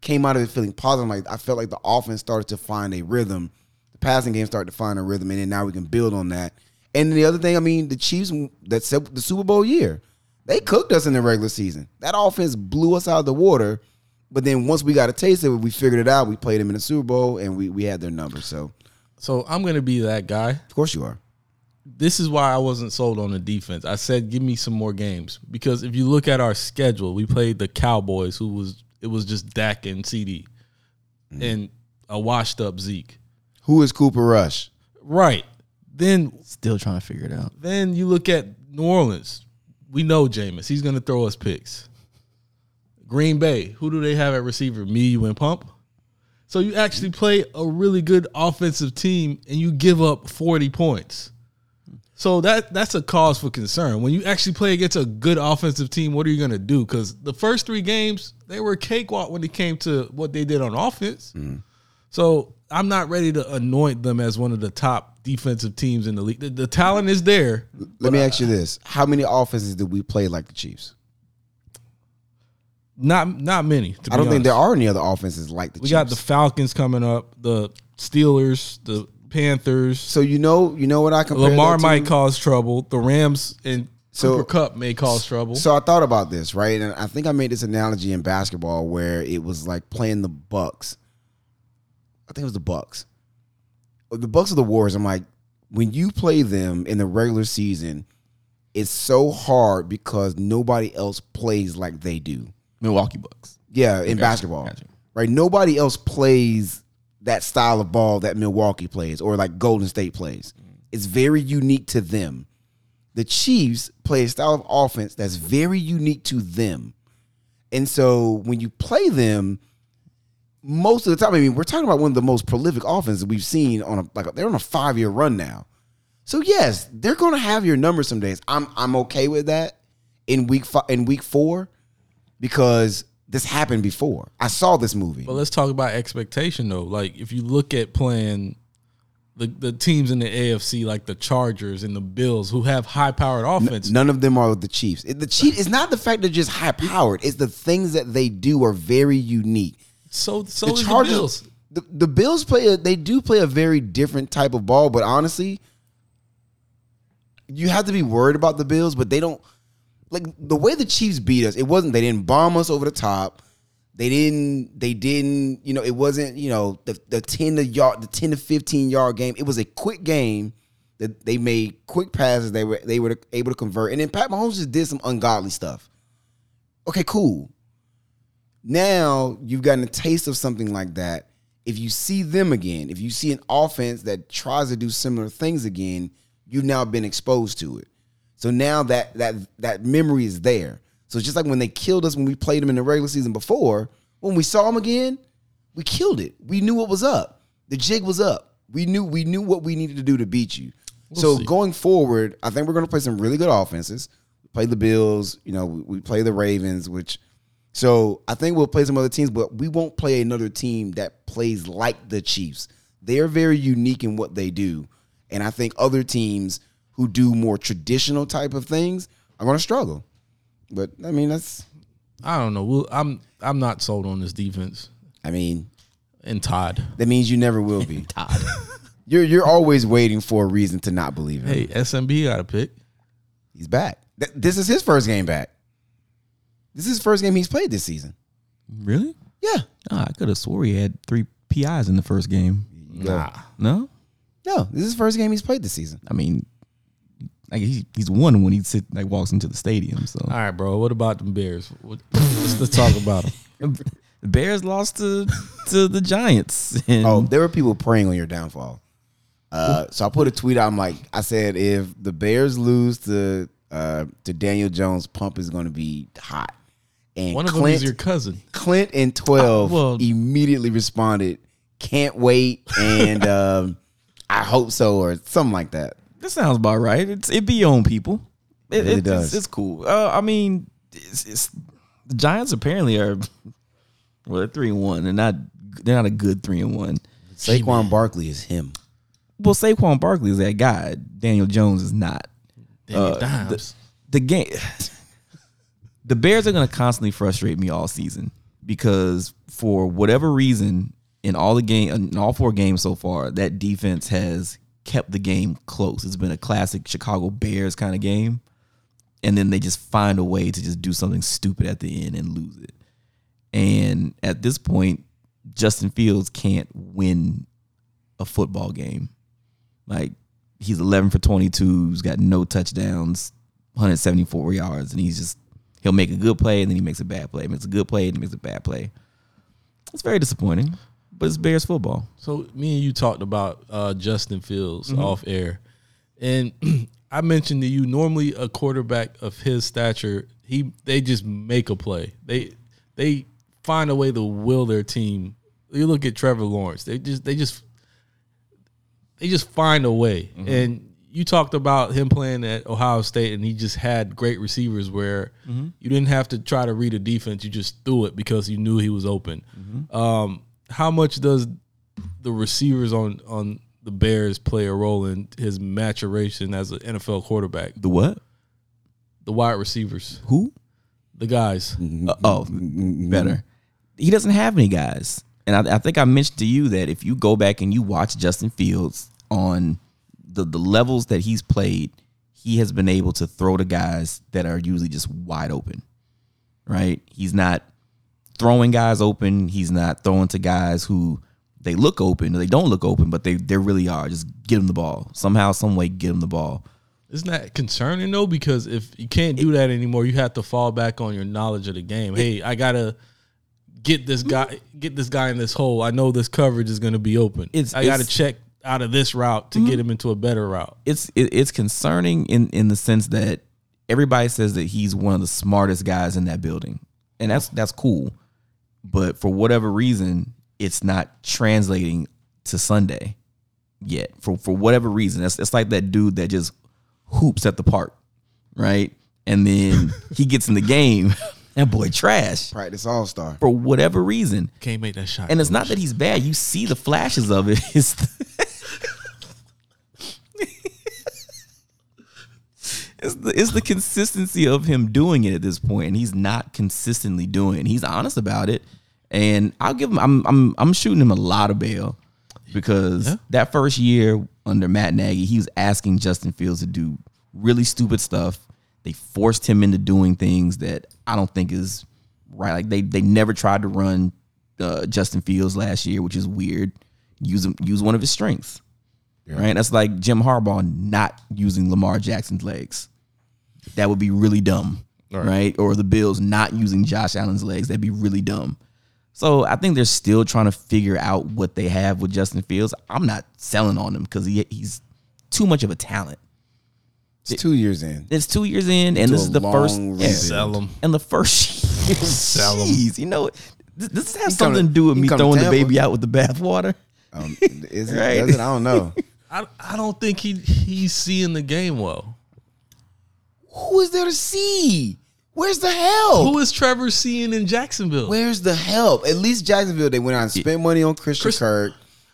came out of it feeling positive. Like I felt like the offense started to find a rhythm. The passing game started to find a rhythm, and then now we can build on that. And the other thing, I mean, the Chiefs that set the Super Bowl year, they cooked us in the regular season. That offense blew us out of the water. But then once we got a taste of it, we figured it out. We played them in the Super Bowl, and we we had their number. So So I'm gonna be that guy. of course you are. this is why I wasn't sold on the defense. I said, give me some more games because if you look at our schedule, we played the Cowboys, who was it was just Dak and CD, mm-hmm. and a washed up Zeke. Who is Cooper Rush? Right. Then Still trying to figure it out. then you look at New Orleans. We know Jameis. He's gonna throw us picks. Green Bay. Who do they have at receiver? Me, you, and Pump. So you actually play a really good offensive team and you give up 40 points. So that that's a cause for concern. When you actually play against a good offensive team, what are you going to do? Because the first three games they were cakewalk when it came to what they did on offense. Mm. So I'm not ready to anoint them as one of the top defensive teams in the league. The, the talent is there. Let me ask you this: How many offenses did we play like the Chiefs? Not not many. To I don't think there are any other offenses like the We Chiefs. got the Falcons coming up, the Steelers, the Panthers. so you know, you know what I compare Lamar might cause trouble. The Rams and So- Cooper Kupp may cause trouble. So I thought about this, right? And I think I made this analogy in basketball where it was like playing the Bucks. I think it was the Bucks. The Bucks of the Warriors. I'm like, when you play them in the regular season, it's so hard because nobody else plays like they do. Milwaukee Bucks. Yeah, in Gotcha, basketball. gotcha. Right? Nobody else plays that style of ball that Milwaukee plays or like Golden State plays. Mm. It's very unique to them. The Chiefs play a style of offense that's very unique to them. And so when you play them, most of the time, I mean, we're talking about one of the most prolific offenses we've seen on a like they're on a five year run now. So yes, they're going to have your numbers some days. I'm I'm okay with that in week five, in week four because this happened before. I saw this movie. but let's talk about expectation though. Like if you look at playing the the teams in the AFC like the Chargers and the Bills who have high powered offense. None of them are the Chiefs. The Chief it's not the fact they're just high powered. It's the things that they do are very unique. So so the Chargers, the Bills. the, the Bills play a, they do play a very different type of ball, but honestly, you have to be worried about the Bills, but they don't like the way the Chiefs beat us. It wasn't they didn't bomb us over the top. They didn't they didn't, you know, it wasn't, you know, the the 10 to yard the 10 to 15 yard game. It was a quick game that they made quick passes they were they were able to convert. And then Pat Mahomes just did some ungodly stuff. Okay, cool. Now you've gotten a taste of something like that. If you see them again, if you see an offense that tries to do similar things again, you've now been exposed to it. So now that that that memory is there. So it's just like when they killed us when we played them in the regular season before, when we saw them again, we killed it. We knew what was up. The jig was up. We knew we knew what we needed to do to beat you. so see. going forward, I think we're going to play some really good offenses. Play the Bills, you know, we, we play the Ravens, which so I think we'll play some other teams, but we won't play another team that plays like the Chiefs. They're very unique in what they do. And I think other teams who do more traditional type of things are going to struggle. But I mean, that's I don't know. We'll, I'm I'm not sold on this defense I mean, and Todd. that means you never will be. Todd. You're you're always waiting for a reason to not believe him. Hey, SMB got a pick. He's back. Th- This is his first game back. This is his first game he's played this season. really? Yeah. Ah, I could have swore he had three PIs in the first game. Nah. No, No, this is his first game he's played this season. I mean, like he, he's won when he sit like walks into the stadium. So All right, bro. What about the Bears? What, let's, let's talk about them. the Bears lost to to the Giants. And Oh, there were people praying on your downfall. Uh, so I put a tweet out. I'm like, I said, if the Bears lose to uh, to Daniel Jones, pump is going to be hot. And One of them Clint, is your cousin. Clint and twelve Uh, well- immediately responded, "Can't wait," and um, I hope so, or something like that. That sounds about right. It's it be your own people. It, really it- does. It's, it's cool. Uh, I mean, it's, it's the Giants apparently are well, they're three and one. They're not. They're not a good three and one. Saquon Barkley is him. Well, Saquon Barkley is that guy. Daniel Jones is not. Daniel Uh, Dimes. The game. The Bears are going to constantly frustrate me all season because for whatever reason, in all the game, in all four games so far, that defense has kept the game close. It's been a classic Chicago Bears kind of game, and then they just find a way to just do something stupid at the end and lose it. And at this point, Justin Fields can't win a football game. Like he's 11 for 22, he's got no touchdowns, 174 yards, and he's just he'll make a good play and then he makes a bad play. Makes a good play and he makes a bad play. It's very disappointing, but it's Bears football. So me and you talked about uh, Justin Fields Mm-hmm. off air, and I mentioned to you normally a quarterback of his stature, he they just make a play. They they find a way to will their team. You look at Trevor Lawrence. They just they just they just find a way. Mm-hmm. And you talked about him playing at Ohio State, and he just had great receivers where Mm-hmm. you didn't have to try to read a defense. You just threw it because you knew he was open. Mm-hmm. Um, how much does the receivers on on the Bears play a role in his maturation as an NFL quarterback? The what? The wide receivers, Who? the guys. Uh, oh, better. He doesn't have any guys. And I, I think I mentioned to you that if you go back and you watch Justin Fields on the, the levels that he's played, he has been able to throw to guys that are usually just wide open, right? He's not throwing guys open. He's not throwing to guys who they look open or they don't look open, but they, they really are. Just get him the ball. Somehow, some way, get him the ball. Isn't that concerning though? Because if you can't do that anymore, you have to fall back on your knowledge of the game. Hey, I gotta get this guy, get this guy in this hole. I know this coverage is going to be open. It's- I got to it's- check out of this route to get mm-hmm. him into a better route. it's it, it's concerning in in the sense that everybody says that he's one of the smartest guys in that building, and that's that's cool. But for whatever reason, it's not translating to Sunday yet. For for whatever reason, it's it's like that dude that just hoops at the park, right? And then he gets in the game, that boy trash Practice All Star. for whatever reason. Can't make that shot. And it's not that he's bad. You see the flashes of it. It's the it's the consistency of him doing it at this point, and he's not consistently doing it. He's honest about it, and I'll give him. I'm I'm I'm shooting him a lot of bail because that first year under Matt Nagy, he was asking Justin Fields to do really stupid stuff. They forced him into doing things that I don't think is right. Like they they never tried to run uh, Justin Fields last year, which is weird. Use him use one of his strengths. Right? That's like Jim Harbaugh not using Lamar Jackson's legs. That would be really dumb. Right. Or the Bills not using Josh Allen's legs. That'd be really dumb. So I think they're still trying to figure out what they have with Justin Fields. I'm not selling on him because he, he's too much of a talent. It's two years in. It's two years in, and To this is the first long yeah. rebuild. Sell 'em. And the first year, jeez, you know, this, this has He something to- to do with me throwing the baby out with the bathwater. Um, is it, Right. does it? I don't know. I, I don't think he he's seeing the game well. Who is there to see? Where's the help? Who is Trevor seeing in Jacksonville? Where's the help? At least Jacksonville, they went out and spent money on Christian Chris- Kirk.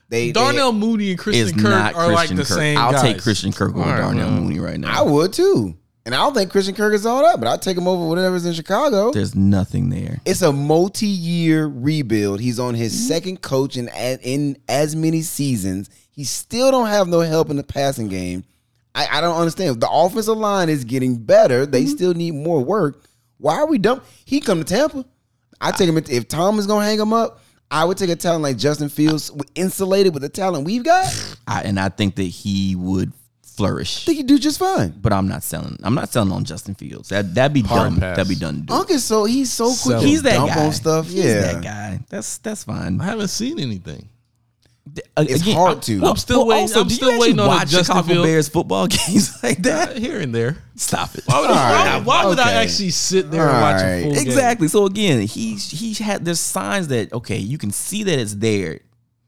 They, Darnell Mooney and Is Christian Kirk not are like Christian the Kirk. same I'll guys. take Christian Kirk over All right, Darnell well. Mooney right now. I would too. And I don't think Christian Kirk is all that, but I'll take him over whatever's in Chicago. There's nothing there. It's a multi-year rebuild. He's on his Mm-hmm. second coach in in as many seasons. He still don't have no help in the passing game. I, I don't understand. The offensive line is getting better. They Mm-hmm. still need more work. Why are we dumb? He come to Tampa. I take him if Tom is gonna hang him up. I would take a talent like Justin Fields, insulated with the talent we've got. I I, and I think that he would flourish. think he'd do just fine. But I'm not selling. I'm not selling on Justin Fields. That that'd be Hard dumb. pass. That'd be done. to do. Unc is so he's so quick Sell to him. He's that dump guy. on stuff. He's yeah, that guy. That's that's fine. I haven't seen anything. It's hard to. I'm still waiting- I'm do still you waiting actually on a watch Justin Chicago Fields- Bears football games like that. Uh, here and there. Stop it. Why would, why- right, why would I actually sit there and watch All a right. full game? Exactly. So again, he's he had there's signs that okay, you can see that it's there.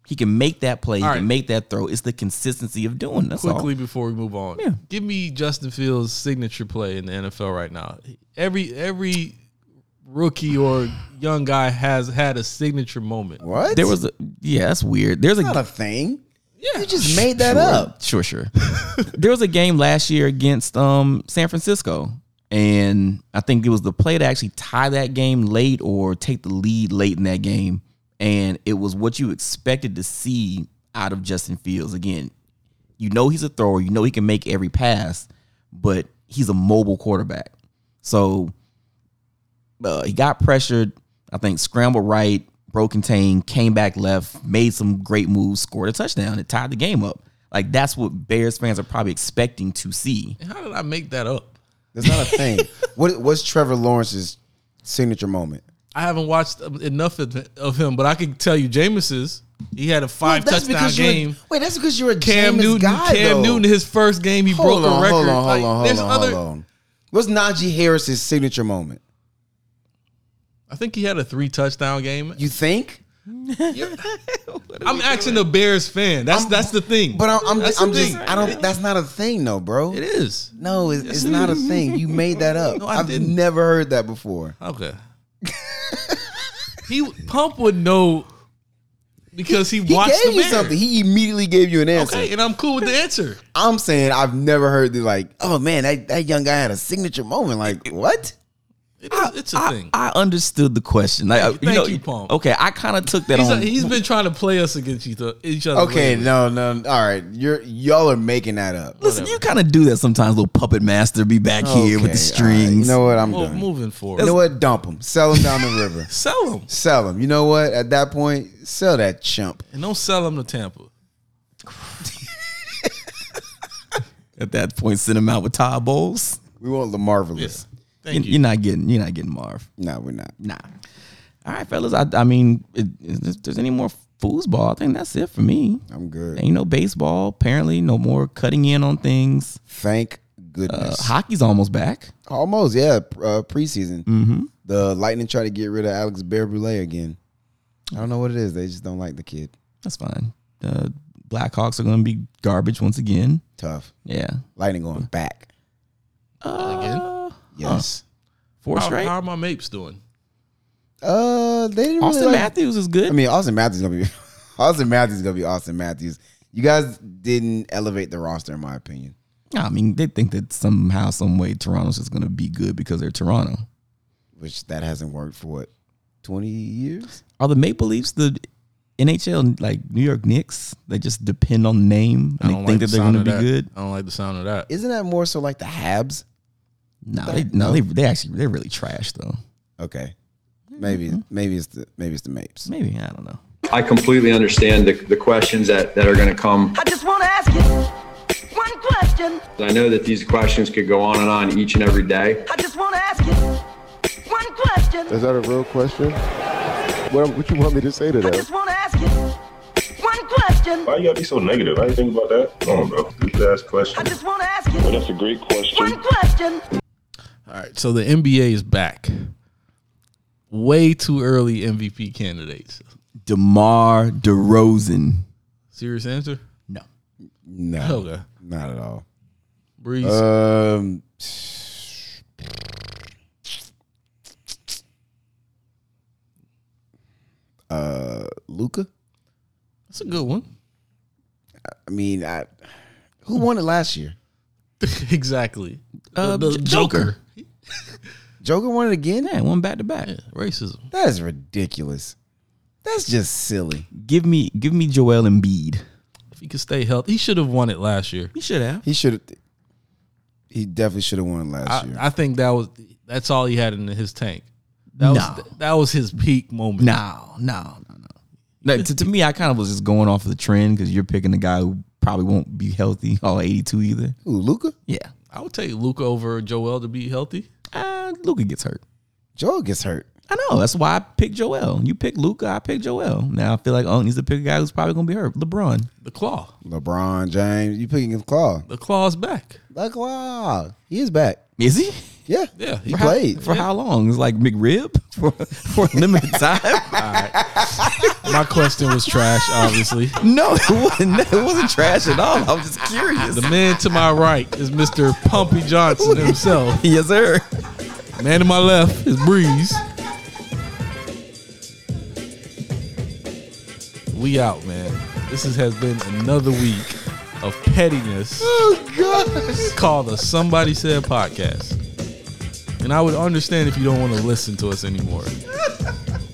He can make that play. He All can make that throw. It's the consistency of doing. that. Quickly all. before we move on, Yeah. give me Justin Fields' signature play in the NFL right now. Every every rookie or young guy has had a signature moment. what? There was a yeah, that's weird. There's a not a thing. Yeah, You just made that sure, up. Sure, sure. there was a game last year against um San Francisco. And I think it was the play to actually tie that game late or take the lead late in that game. And it was what you expected to see out of Justin Fields. Again, you know he's a thrower, you know he can make every pass, but he's a mobile quarterback. So uh, he got pressured, I think scrambled right, broke contain, came back left, made some great moves, scored a touchdown, it tied the game up. Like that's what Bears fans are probably expecting to see. How did I make that up? That's not a thing. what What's Trevor Lawrence's signature moment? I haven't watched enough of of him, but I can tell you Jameis's. He had a five Well, that's touchdown because you're a- game. wait, that's because you're a Cam Jameis Newton, guy. Cam though. Newton, his first game, he hold broke on, a record. Hold on, hold Like, on, hold there's on, other. hold on. What's Najee Harris's signature moment? I think he had a three touchdown game. You think? I'm asking a Bears fan. That's that's the thing. But I'm, I'm, That's I'm just, thing. I don't. That's not a thing, though, bro. It is No, it's, it's it not is. a thing. You made that up. No, I I've didn't. never heard that before. okay. he Pump would know because he, He watched gave the you Bears. something. He immediately gave you an answer. Okay, and I'm cool with the answer. I'm saying I've never heard the like, oh man, that, that young guy had a signature moment. Like what? It is, it's a I, thing. I understood the question. Like, Thank you know, you, Pump. Okay, I kind of took that He's, on. he's been trying to play us against each other. Okay, lately. no, no, all right. You're y'all are making that up. Listen, you kind of do that sometimes. Little puppet master be back here with the all right. strings. You know what? I'm Mo- done. moving forward. You know what? Dump him. Sell him down the river. Sell him Sell him. You know what? At that point, sell that chump. and don't sell him to Tampa. At that point, send him out with Todd Bowles. We want the marvelous. Thank You- you. You're not getting. You're not getting Marv. No, we're not. Nah. All right, fellas. I, I mean, it, if there's any more foosball, I think that's it for me. I'm good. Ain't no baseball. Apparently, no more cutting in on things. Thank Uh, goodness. hockey's almost back. Almost, yeah. Uh, preseason. Mm-hmm. The Lightning try to get rid of Alex Barré-Boulet again. I don't know what it is. They just don't like the kid. That's fine. The Blackhawks are going to be garbage once again. Tough. Yeah. Lightning going back. Uh, Yes. four How, straight. how are my Mapes doing? Uh, they didn't Auston really like- Matthews is good. I mean, Auston Matthews gonna be Auston Matthews is gonna be Auston Matthews. You guys didn't elevate the roster, in my opinion. I mean, they think that somehow, some way, Toronto's just going to be good because they're Toronto. Which that hasn't worked for what twenty years. Are the Maple Leafs the NHL like New York Knicks? They just depend on the name I and they don't think like that the they're going to of be good. I don't like the sound of that. Isn't that more so like the Habs? No, they, no, they they actually they're really trash though. Okay, maybe mm-hmm. maybe it's the maybe it's the Mapes. Maybe I don't know. I completely understand the, the questions that, that are going to come. I just want to ask you one question. I know that these questions could go on and on each and every day. I just want to ask you one question. Is that a real question? What, what you want me to say to that? I just want to ask you one question. Why you gotta be so negative? I didn't think about that. Come on, bro. Just ask I just want to ask you Well, that's a great question. one question. All right, so the NBA is back. Way too early MVP candidates. DeMar DeRozan. Serious answer? No. No, Okay. not at all. Breeze. Um, uh, Luka. That's a good one. I mean, I, who won it last year? exactly. Uh, the, the J- Joker. Joker won it again. Yeah, one back to back. Yeah, racism. That is ridiculous. That's just silly. Give me give me Joel Embiid. If he could stay healthy, he should have won it last year. He should have. He should have. He definitely should have won last I, year. I think that was that's all he had in his tank. That was No. that was his peak moment. No, no, no, no. Like, to, to me, I kind of was just going off of the trend because you're picking a guy who probably won't be healthy all 82 either. Who, Luka? Yeah. I would take Luka over Joel to be healthy. Uh, Luka gets hurt. Joel gets hurt. I know. That's why I picked Joel. You pick Luka, I pick Joel. Now I feel like oh, needs to pick a guy who's probably gonna be hurt. LeBron. The claw. LeBron James. You picking the claw? The claw's back. The claw. He is back. Is he? Yeah. Yeah, he He played. For how long? It's like McRib for for a limited time. My question was trash, obviously. no, it wasn't. It wasn't trash at all. I was just curious. The man to my right is Mr. Pumpy Johnson himself. yes, sir. Man to my left is Breeze. We out, man. This is, has been another week of pettiness. Oh gosh. called the Somebody Said podcast. And I would understand if you don't want to listen to us anymore.